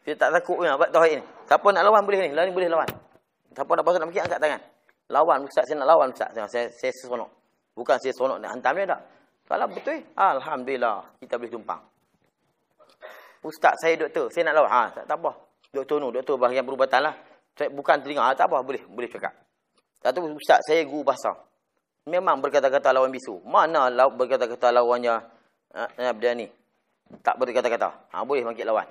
Saya tak takut punya buat tauhid ni. Siapa nak lawan boleh ni. Lawan ni boleh lawan. Siapa nak pasal nak makik, angkat tangan. Lawan Ustaz, saya nak lawan Ustaz. Saya, saya seronok. Bukan saya seronok nak hantam dia tak. Kalau betul, Alhamdulillah. Kita boleh tumpang. Ustaz saya doktor, saya nak lawan. Ha, tak, tak apa. Doktor nu, doktor bahagian perubatan lah. Saya bukan telinga, ha, tak apa, boleh, boleh cakap. Satu ustaz saya guru bahasa. Memang berkata-kata lawan bisu. Mana law, berkata-kata lawannya uh, dia ni? Tak berkata-kata. Ha, boleh mangkit lawan.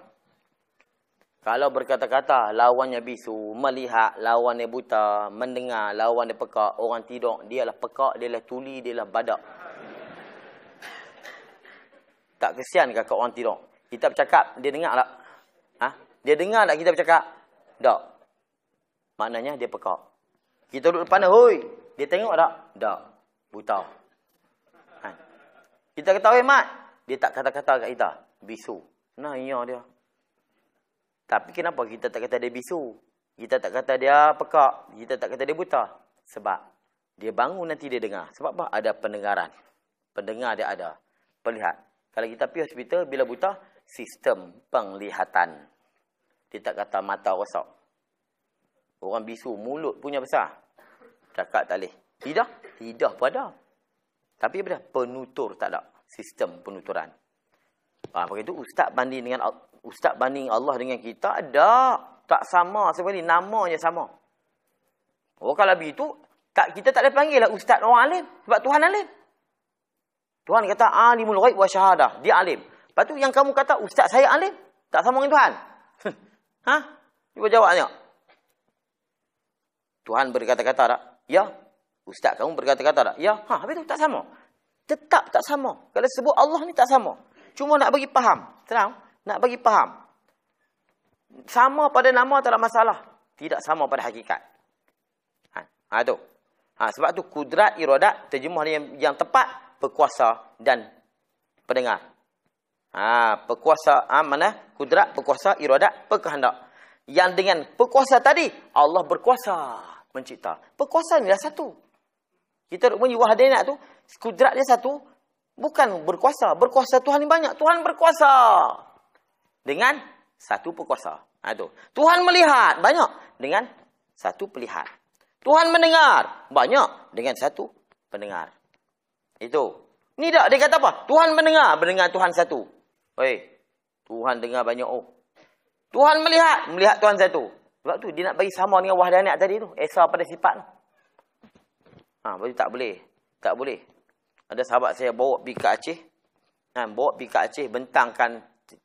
Kalau berkata-kata lawannya bisu, melihat lawannya buta, mendengar lawannya pekak, orang tidur, dialah pekak, dialah tuli, dialah badak. Tak kesian ke orang tidur? Kita bercakap, dia dengar tak? Ha? Dia dengar tak kita bercakap? Tak. Maknanya dia pekak. Kita duduk depan dia, hoi. Dia tengok tak? Tak. Buta. Ha? Kita kata, hoi mat. Dia tak kata-kata kat kita. Bisu. Nah, iya dia. Tapi kenapa kita tak kata dia bisu? Kita tak kata dia pekak. Kita tak kata dia buta. Sebab dia bangun nanti dia dengar. Sebab apa? Ada pendengaran. Pendengar dia ada. Perlihat. Kalau kita pergi hospital, bila buta, sistem penglihatan. Dia tak kata mata rosak. Orang bisu mulut punya besar. Cakap tak boleh. Tidak. Tidak pun ada. Tapi apa? Penutur tak ada. Sistem penuturan. Ha, apa itu? Ustaz banding dengan Ustaz banding Allah dengan kita ada. Tak sama sebenarnya. Namanya sama. Oh kalau begitu, tak, kita tak boleh panggil lah Ustaz orang alim. Sebab Tuhan alim. Tuhan kata alimul ghaib wa syahadah. Dia alim. Lepas tu yang kamu kata, ustaz saya alim. Tak sama dengan Tuhan. *laughs* ha? Cuba jawab tengok. Tuhan berkata-kata tak? Ya. Ustaz kamu berkata-kata tak? Ya. Ha, habis tu tak sama. Tetap tak sama. Kalau sebut Allah ni tak sama. Cuma nak bagi faham. Tenang. Nak bagi faham. Sama pada nama tak ada masalah. Tidak sama pada hakikat. Ha, ha tu. Ha, sebab tu kudrat iradat, terjemah yang, yang tepat, berkuasa dan pendengar. Ha, perkuasa ha, mana? Kudrat, perkuasa, iradat, perkehendak. Yang dengan perkuasa tadi, Allah berkuasa mencipta. Perkuasa ni dah satu. Kita punya wahdanat tu, kudrat dia satu, bukan berkuasa. Berkuasa Tuhan ni banyak. Tuhan berkuasa. Dengan satu perkuasa. Ha, tu. Tuhan melihat banyak dengan satu pelihat. Tuhan mendengar banyak dengan satu pendengar. Itu. Ni tak dia kata apa? Tuhan mendengar, mendengar Tuhan satu. Hei, Tuhan dengar banyak oh. Tuhan melihat, melihat Tuhan satu. Sebab tu dia nak bagi sama dengan wahdanat tadi tu. Esa pada sifat tu. Ha, berarti tak boleh. Tak boleh. Ada sahabat saya bawa pergi ke Aceh. Ha, bawa pergi ke Aceh bentangkan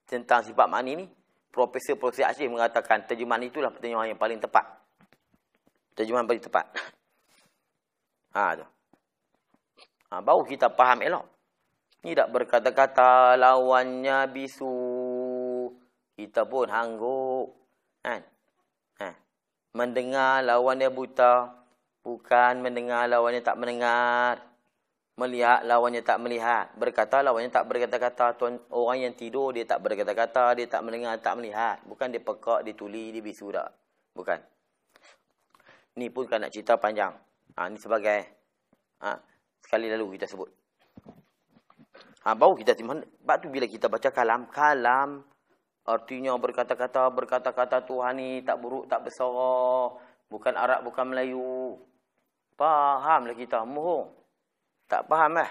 tentang sifat mani ni. Profesor-profesor Aceh mengatakan terjemahan itulah terjemahan yang paling tepat. Terjemahan paling tepat. *laughs* Ha, tu. Ha, baru kita faham elok. Tidak berkata-kata lawannya bisu. Kita pun hangguk. Kan? Ha. Mendengar lawannya buta. Bukan mendengar lawannya tak mendengar. Melihat lawannya tak melihat. Berkata lawannya tak berkata-kata. Orang yang tidur dia tak berkata-kata. Dia tak mendengar, tak melihat. Bukan dia pekak, dia tuli, dia bisu tak. Bukan. Ni pun kan nak cerita panjang. Ha, ni sebagai... Ha, sekali lalu kita sebut. Ha, baru kita simpan. Sebab tu bila kita baca kalam, kalam artinya berkata-kata, berkata-kata Tuhan ni tak buruk, tak besar. Bukan Arab, bukan Melayu. Fahamlah kita, mohon. Tak faham lah.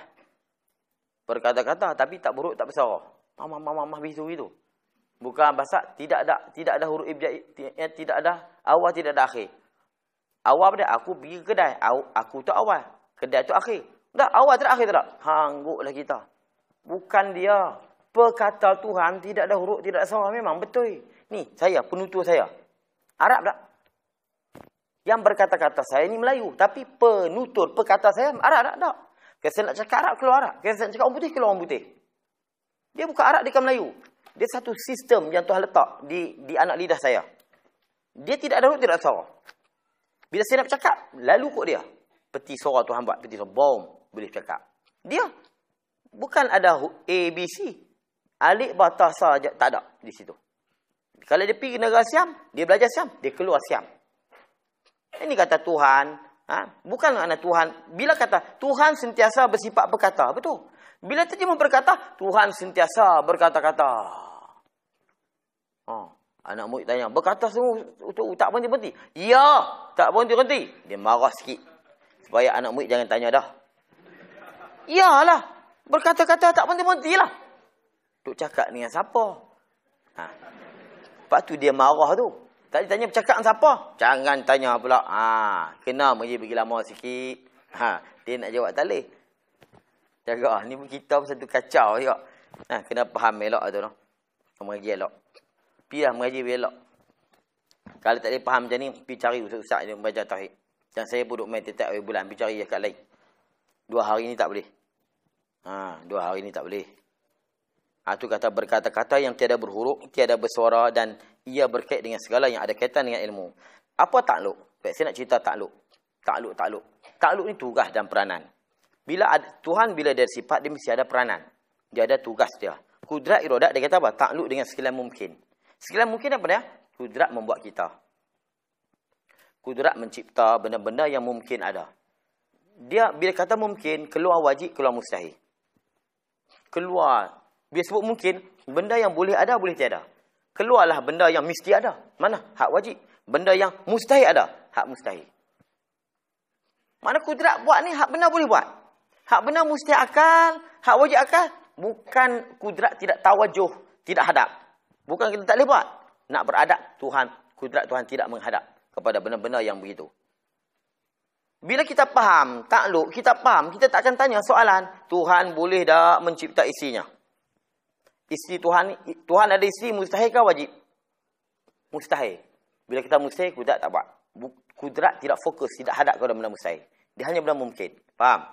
Berkata-kata tapi tak buruk, tak besar. Mama, mama, mama, bisu itu. Bukan bahasa, tidak ada tidak ada huruf ibjai, eh, tidak ada awal, tidak ada akhir. Awal dia, aku pergi ke kedai. Aku tu awal. Kedai tu akhir. Dah, awal tak akhir tak? Hangguklah kita. Bukan dia. Perkata Tuhan tidak ada huruf, tidak ada salah. Memang betul. Ni, saya, penutur saya. Arab tak? Yang berkata-kata saya ni Melayu. Tapi penutur perkata saya Arab tak? Tak. Saya nak cakap Arab, keluar Arab. Saya nak cakap orang putih, keluar orang putih. Dia bukan Arab, dia bukan Melayu. Dia satu sistem yang Tuhan letak di di anak lidah saya. Dia tidak ada huruf, tidak ada suara. Bila saya nak bercakap, lalu kok dia. Peti suara Tuhan buat, peti suara, bom, boleh cakap. Dia, bukan ada A, B, C. Alik, batas, saja tak ada di situ. Kalau dia pergi negara Siam, dia belajar Siam, dia keluar Siam. Ini kata Tuhan, ha? bukan anak Tuhan. Bila kata Tuhan sentiasa bersifat berkata, betul. Bila terjemah berkata, Tuhan sentiasa berkata-kata. Oh, anak murid tanya, berkata semua tak berhenti-berhenti. Ya, tak berhenti-berhenti. Dia marah sikit. Supaya anak murid jangan tanya dah. Iyalah, berkata-kata tak berhenti-berhenti lah. Tuk cakap dengan siapa? Ha. Lepas tu dia marah tu. Tak ditanya bercakap dengan siapa? Jangan tanya pula. Ha, kena menjadi pergi lama sikit. Ha, dia nak jawab talih. Jaga, ni pun kita pun satu kacau juga. Ha, kena faham elok tu. No? Mengaji elok. Pergi lah mengaji elok. Kalau tak boleh faham macam ni, pergi cari yang baca tauhid. Dan saya pun duduk main tiap bulan, pergi cari kat lain. Dua hari ni tak boleh. Ha, dua hari ni tak boleh. Ha, tu kata berkata-kata yang tiada berhuruf, tiada bersuara dan ia berkait dengan segala yang ada kaitan dengan ilmu. Apa takluk? Baik, saya nak cerita takluk. Takluk, takluk. Takluk ni tugas dan peranan. Bila ada, Tuhan bila dia sifat, dia mesti ada peranan. Dia ada tugas dia. Kudrat irodat, dia kata apa? Takluk dengan segala mungkin. Segala mungkin apa dia? Kudrat membuat kita. Kudrat mencipta benda-benda yang mungkin ada. Dia bila kata mungkin, keluar wajib, keluar mustahil. Keluar. Bila sebut mungkin, benda yang boleh ada, boleh tiada. Keluarlah benda yang mesti ada. Mana? Hak wajib. Benda yang mustahil ada. Hak mustahil. Mana kudrat buat ni, hak benar boleh buat. Hak benar mesti akal, hak wajib akal. Bukan kudrat tidak tawajuh, tidak hadap. Bukan kita tak boleh buat. Nak beradab, Tuhan, kudrat Tuhan tidak menghadap kepada benar-benar yang begitu. Bila kita faham takluk, kita faham, kita tak akan tanya soalan, Tuhan boleh tak mencipta isinya? Isteri Tuhan, Tuhan ada isteri mustahil ke wajib? Mustahil. Bila kita mustahil, kudrat tak buat. Kudrat tidak fokus, tidak hadap kepada benda mustahil. Dia hanya benda mungkin. Faham?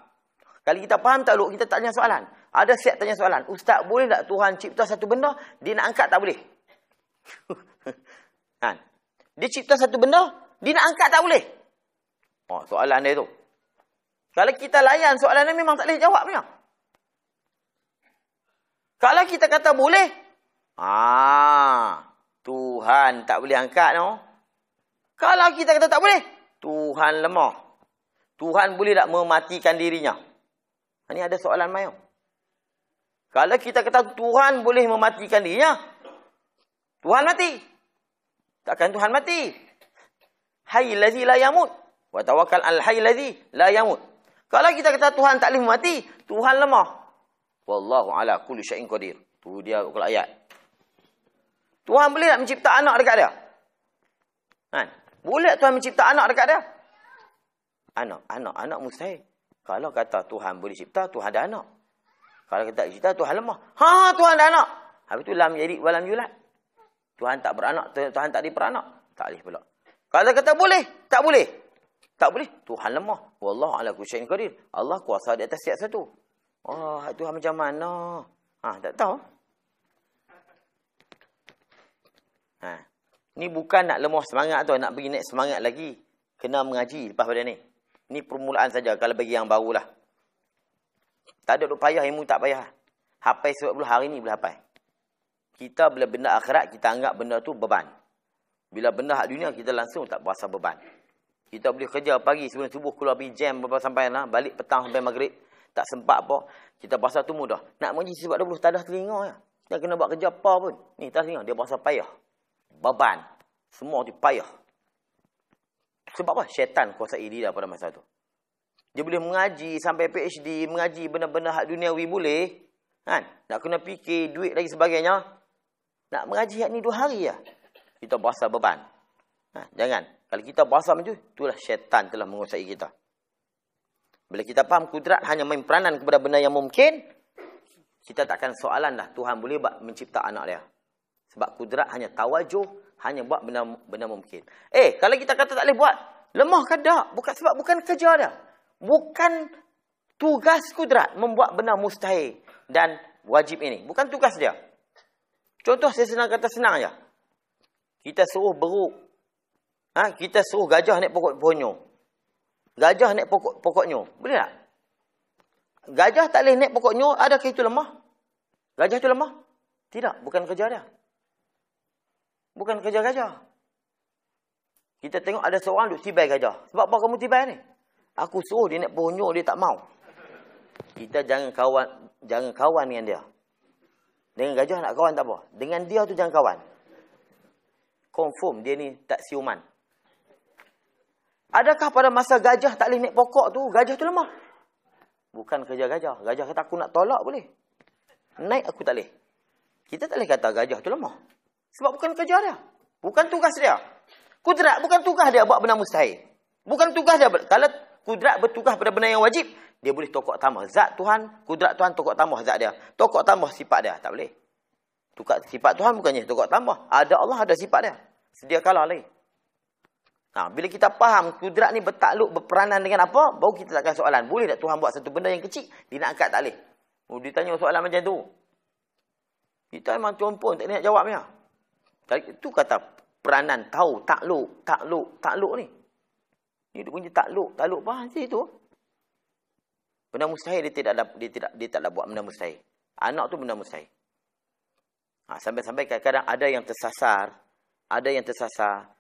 Kalau kita faham takluk, kita tanya soalan. Ada siap tanya soalan. Ustaz, boleh tak Tuhan cipta satu benda, dia nak angkat tak boleh? *laughs* kan? Dia cipta satu benda, dia nak angkat tak boleh? Oh, soalan dia tu. Kalau kita layan soalan ni memang tak boleh jawab punya. Kalau kita kata boleh, ah, Tuhan tak boleh angkat no. Kalau kita kata tak boleh, Tuhan lemah. Tuhan boleh tak mematikan dirinya? Ini ada soalan mayu. Kalau kita kata Tuhan boleh mematikan dirinya, Tuhan mati. Takkan Tuhan mati. Hayy ladzi la yamut. Wa tawakkal al hayy ladzi la yamut. Kalau kita kata Tuhan tak boleh mati, Tuhan lemah. Wallahu ala kulli syai'in qadir. Tu dia kalau ayat. Tuhan boleh tak mencipta anak dekat dia? Kan? Boleh Tuhan mencipta anak dekat dia? Anak, anak, anak mustahil. Kalau kata Tuhan boleh cipta, Tuhan ada anak. Kalau kata cipta, Tuhan lemah. Ha, Tuhan ada anak. Habis tu lam jadi walam yulat. Tuhan tak beranak, Tuhan tak diperanak. Tak boleh pula. Kalau kata boleh, tak boleh. Tak boleh, Tuhan lemah. Wallahu ala kulli syai'in qadir. Allah kuasa di atas setiap satu. Oh, Tuhan macam mana? Ha, tak tahu. Ha. Ni bukan nak lemah semangat tu, nak pergi naik semangat lagi. Kena mengaji lepas pada ni. Ini permulaan saja kalau bagi yang barulah. Tak ada duk payah ilmu tak payah. Hafal sebab belum hari ni boleh hafal. Kita bila benda akhirat kita anggap benda tu beban. Bila benda hak dunia kita langsung tak berasa beban. Kita boleh kerja pagi sebelum subuh keluar pergi jam berapa sampai lah. Balik petang sampai maghrib. Tak sempat apa. Kita berasa tu mudah. Nak mengaji sebab 20 tak ada telinga ya. Dia kena buat kerja apa pun. Ni tak telinga. Dia berasa payah. Beban. Semua tu payah. Sebab apa? Syaitan kuasai dia pada masa tu. Dia boleh mengaji sampai PhD, mengaji benda-benda hak duniawi boleh. Kan? Nak kena fikir duit lagi sebagainya. Nak mengaji hak ni dua hari ya. Kita berasa beban. Ha, jangan. Kalau kita berasa macam tu, itulah syaitan telah menguasai kita. Bila kita faham kudrat hanya main peranan kepada benda yang mungkin, kita takkan soalan dah Tuhan boleh buat mencipta anak dia. Sebab kudrat hanya tawajuh, hanya buat benda benda mungkin. Eh, kalau kita kata tak boleh buat, lemah ke tak? Bukan sebab bukan kerja dia. Bukan tugas kudrat membuat benda mustahil dan wajib ini. Bukan tugas dia. Contoh saya senang kata senang aja. Kita suruh beruk. Ha? Kita suruh gajah naik pokok pohonnya. Gajah naik pokok pokoknya. Boleh tak? Gajah tak boleh naik pokoknya. Adakah itu lemah? Gajah itu lemah? Tidak. Bukan kerja dia. Bukan kerja gajah. Kita tengok ada seorang duduk tibai gajah. Sebab apa kamu tibai ni? Aku suruh dia naik pohonnya. Dia tak mau. Kita jangan kawan jangan kawan dengan dia. Dengan gajah nak kawan tak apa. Dengan dia tu jangan kawan. Confirm dia ni tak siuman. Adakah pada masa gajah tak boleh naik pokok tu, gajah tu lemah? Bukan kerja gajah. Gajah kata aku nak tolak boleh. Naik aku tak boleh. Kita tak boleh kata gajah tu lemah. Sebab bukan kerja dia. Bukan tugas dia. Kudrat bukan tugas dia buat benda mustahil. Bukan tugas dia. Kalau kudrat bertugas pada benda yang wajib, dia boleh tokok tambah. Zat Tuhan, kudrat Tuhan tokok tambah zat dia. Tokok tambah sifat dia. Tak boleh. Tukar sifat Tuhan bukannya tokok tambah. Ada Allah, ada sifat dia. Sedia kalah lagi. Ha, bila kita faham kudrat ni bertakluk, berperanan dengan apa, baru kita takkan soalan. Boleh tak Tuhan buat satu benda yang kecil, dia nak angkat tak boleh. Oh, dia tanya soalan macam tu. Kita memang tuan pun tak nak jawabnya. Itu kata peranan, tahu, takluk, takluk, takluk ni. Ini dia punya takluk, takluk faham sih itu. Benda mustahil dia tidak ada, dia tidak dia taklah buat benda mustahil. Anak tu benda mustahil. Ha, sampai-sampai kadang-kadang ada yang tersasar, ada yang tersasar.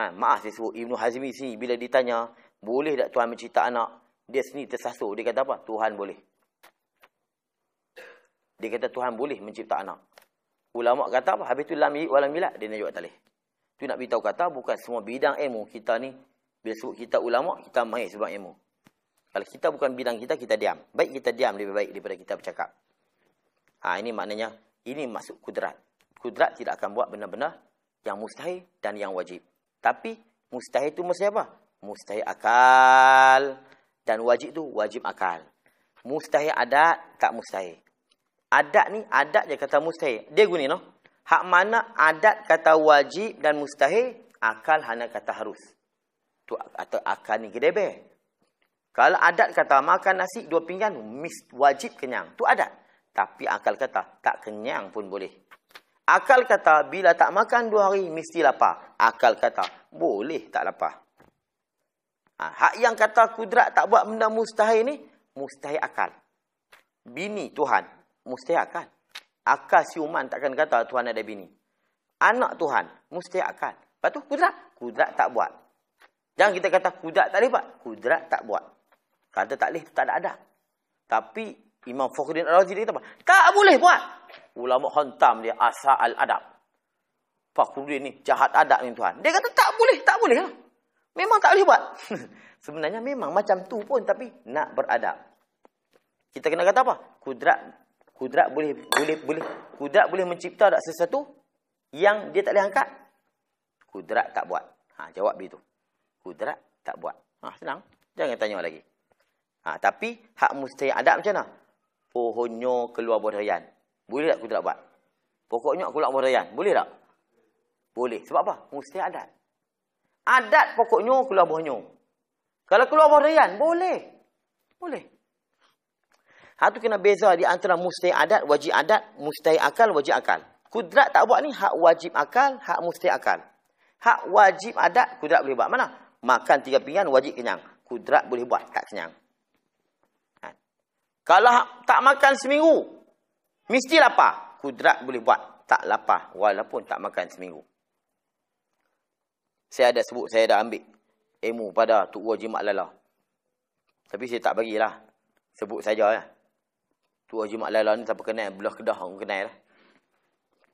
Ha, maaf saya sebut Ibnu Hazmi sini bila ditanya, boleh tak Tuhan mencipta anak? Dia sini tersasar. Dia kata apa? Tuhan boleh. Dia kata Tuhan boleh mencipta anak. Ulama kata apa? Habis tu lam walam milak dia jawab tak Tu nak beritahu kata bukan semua bidang ilmu kita ni bila sebut kita ulama kita mahir sebab ilmu. Kalau kita bukan bidang kita, kita diam. Baik kita diam lebih baik daripada kita bercakap. Ha, ini maknanya, ini masuk kudrat. Kudrat tidak akan buat benda-benda yang mustahil dan yang wajib. Tapi, mustahil itu mesti apa? Mustahil akal. Dan wajib itu wajib akal. Mustahil adat, tak mustahil. Adat ni, adat je kata mustahil. Dia guni, no? Hak mana adat kata wajib dan mustahil, akal hanya kata harus. Tu atau akal ni gedebe. Kalau adat kata makan nasi dua pinggan mis wajib kenyang. Tu adat. Tapi akal kata tak kenyang pun boleh. Akal kata bila tak makan dua hari mesti lapar. Akal kata boleh tak lapar. Ha, hak yang kata kudrat tak buat benda mustahil ni mustahil akal. Bini Tuhan mustahil akal. Akal siuman takkan kata Tuhan ada bini. Anak Tuhan mustahil akal. Lepas tu kudrat kudrat tak buat. Jangan kita kata kudrat tak boleh buat. Kudrat tak buat. Kata tak boleh, tak ada adab. Tapi Imam Fakhruddin Al-Razi dia kata apa? Tak boleh buat. Ulama hantam dia asal al-adab. Fakhruddin ni jahat adab ni Tuhan. Dia kata tak boleh, tak boleh lah. Memang tak boleh buat. *laughs* Sebenarnya memang macam tu pun tapi nak beradab. Kita kena kata apa? Kudrat kudrat boleh boleh boleh kudrat boleh mencipta tak sesuatu yang dia tak boleh angkat? Kudrat tak buat. Ha jawab begitu. Kudrat tak buat. Ha senang. Jangan tanya lagi. Ha, tapi hak mustahil adab macam mana? Pohonnya keluar buah. Boleh tak aku tak buat? Pokoknya keluar buah durian. Boleh tak? Boleh. Sebab apa? Mustahil adat. Adat pokoknya keluar buahnya. Kalau keluar durian, boleh. Boleh. Hak tu kena beza di antara mustahil adat, wajib adat, mustahil akal, wajib akal. Kudrat tak buat ni hak wajib akal, hak mustahil akal. Hak wajib adat, kudrat boleh buat. Mana? Makan tiga pinggan, wajib kenyang. Kudrat boleh buat, tak kenyang. Kalau tak makan seminggu, mesti lapar. Kudrat boleh buat. Tak lapar. Walaupun tak makan seminggu. Saya ada sebut, saya dah ambil ilmu pada Tuk Wajib Mak Lala. Tapi saya tak bagilah. Sebut saja ya. Tuk Wajib Mak Lala ni siapa kenal, belah kedah orang kenal lah.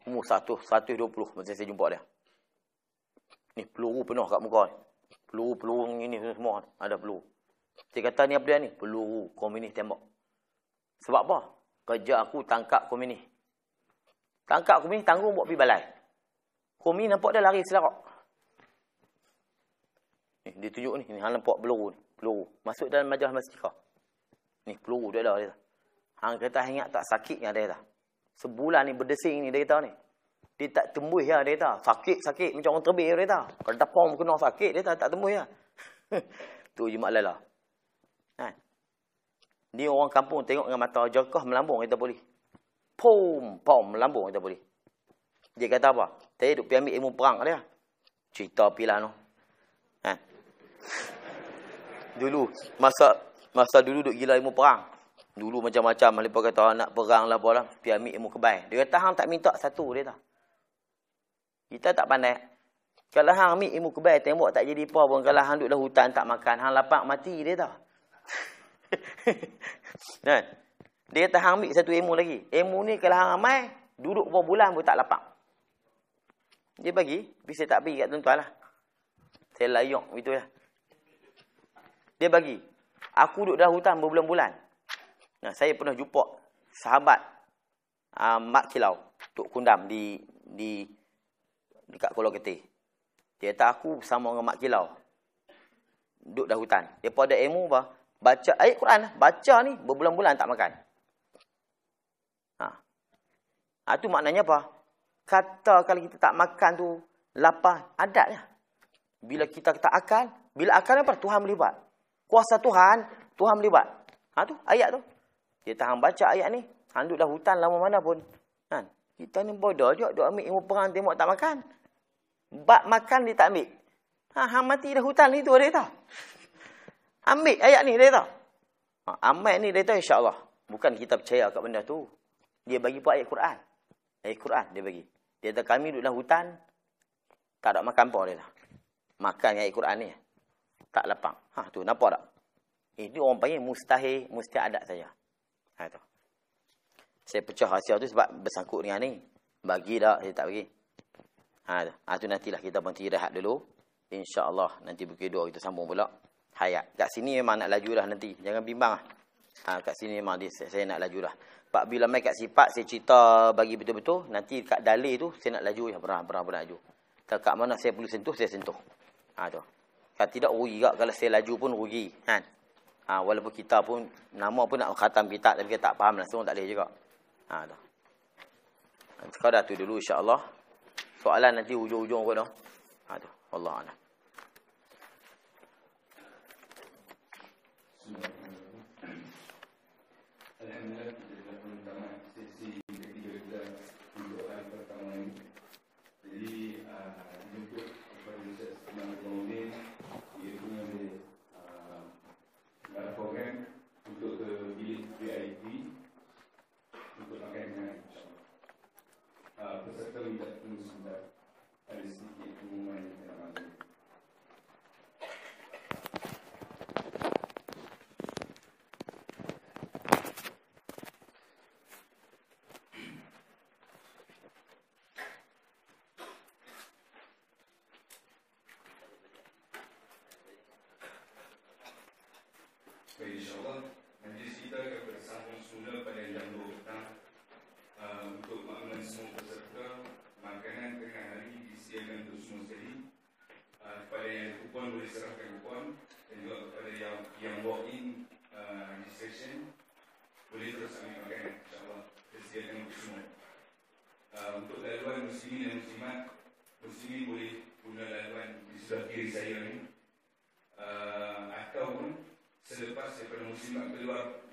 Umur 100, 120 masa saya jumpa dia. Ni peluru penuh kat muka ni. Peluru-peluru ini semua ada peluru. Saya kata ni apa dia ni? Peluru komunis tembak. Sebab apa? Kerja aku tangkap komunis. Tangkap komunis, tanggung buat pergi balai. Komunis nampak dia lari selarak. Ni, dia tunjuk ni. Ni, hang nampak peluru ni. Peluru. Masuk dalam majalah masjid Ni, peluru dia ada. Dia. Hang kata ingat tak sakit yang dia kata. Sebulan ni berdesing ni dia kata ni. Dia tak tembus ya dia kata. Sakit-sakit macam orang terbih dia kata. Kalau tak kena sakit dia tak tembus ya. *laughs* tu je mak lala. Ha. Ni orang kampung tengok dengan mata jerkah melambung kita boleh. Pom, pom, melambung kita boleh. Dia kata apa? Saya duduk pergi ambil ilmu perang dia. Cerita pilah no. Ha. Dulu, masa masa dulu duduk gila ilmu perang. Dulu macam-macam. Mereka kata nak perang lah lah. Pergi ambil ilmu kebaik. Dia kata, hang tak minta satu dia tak. Kita tak pandai. Kalau hang ambil ilmu kebaik, tembok tak jadi apa pun. Kalau hang duduk dalam hutan tak makan, hang lapak mati dia tak. *laughs* kan? Dia kata hang ambil satu ilmu lagi. Ilmu ni kalau hang amai, duduk beberapa bulan pun tak lapak. Dia bagi, tapi saya tak bagi kat tuan-tuan lah. Saya layuk itu lah. Dia bagi. Aku duduk dalam hutan berbulan-bulan. Nah, saya pernah jumpa sahabat uh, Mak Kilau. Tok Kundam di di dekat Kuala Ketih. Dia kata aku bersama dengan Mak Kilau. Duduk dalam hutan. Dia pun ada ilmu apa? Baca ayat Quran. Lah. Baca ni berbulan-bulan tak makan. Ha. ha. Itu maknanya apa? kata kalau kita tak makan tu lapar adatnya bila kita tak akal bila akal apa Tuhan melibat kuasa Tuhan Tuhan melibat ha tu ayat tu kita hang baca ayat ni hang duduk hutan lama mana pun kan kita ni bodoh je duk ambil ilmu perang tembok tak makan bab makan dia tak ambil ha hang mati dah hutan ni tu dia tahu ambil ayat ni dia tahu ha, amal ni dia tahu insyaallah bukan kita percaya kat benda tu dia bagi pun ayat Quran ayat Quran dia bagi dia kata kami duduk dalam hutan. Tak ada makan apa dia. Makan ayat Quran ni. Tak lapang. Ha tu nampak tak? Ini orang panggil mustahil, mesti adat saja. Ha tu. Saya pecah rahsia tu sebab bersangkut dengan ni. Bagi tak, saya tak bagi. Ha tu. Ha tu nantilah kita berhenti rehat dulu. InsyaAllah nanti bukit dua kita sambung pula. Hayat. Kat sini memang nak laju dah nanti. Jangan bimbang lah. Ha, kat sini memang dia, saya nak laju dah. Pak bila mai kat sifat saya cerita bagi betul-betul, nanti kat dalil tu saya nak laju ya berang berang berang laju. Kat mana saya perlu sentuh saya sentuh. Ha tu. Kalau tidak rugi juga kalau saya laju pun rugi, kan. Ha walaupun kita pun nama pun nak khatam kitab tapi kita tak faham langsung tak boleh juga. Ha tu. Sekadar tu dulu insya-Allah. Soalan nanti hujung-hujung dah. Ha tu. Allah a'lam. InsyaAllah Majlis kita akan bersambung semula pada jam 2 petang uh, Untuk makluman semua peserta Makanan tengah hari disediakan untuk semua sekali uh, Kepada yang kupon boleh serahkan kupon Dan juga kepada yang yang walk in uh, registration Boleh terus ambil makanan InsyaAllah Disediakan untuk semua uh, Untuk laluan muslimin dan muslimat Muslimin boleh guna laluan di sebelah kiri saya ni uh, Ataupun selepas daripada muslimat keluar di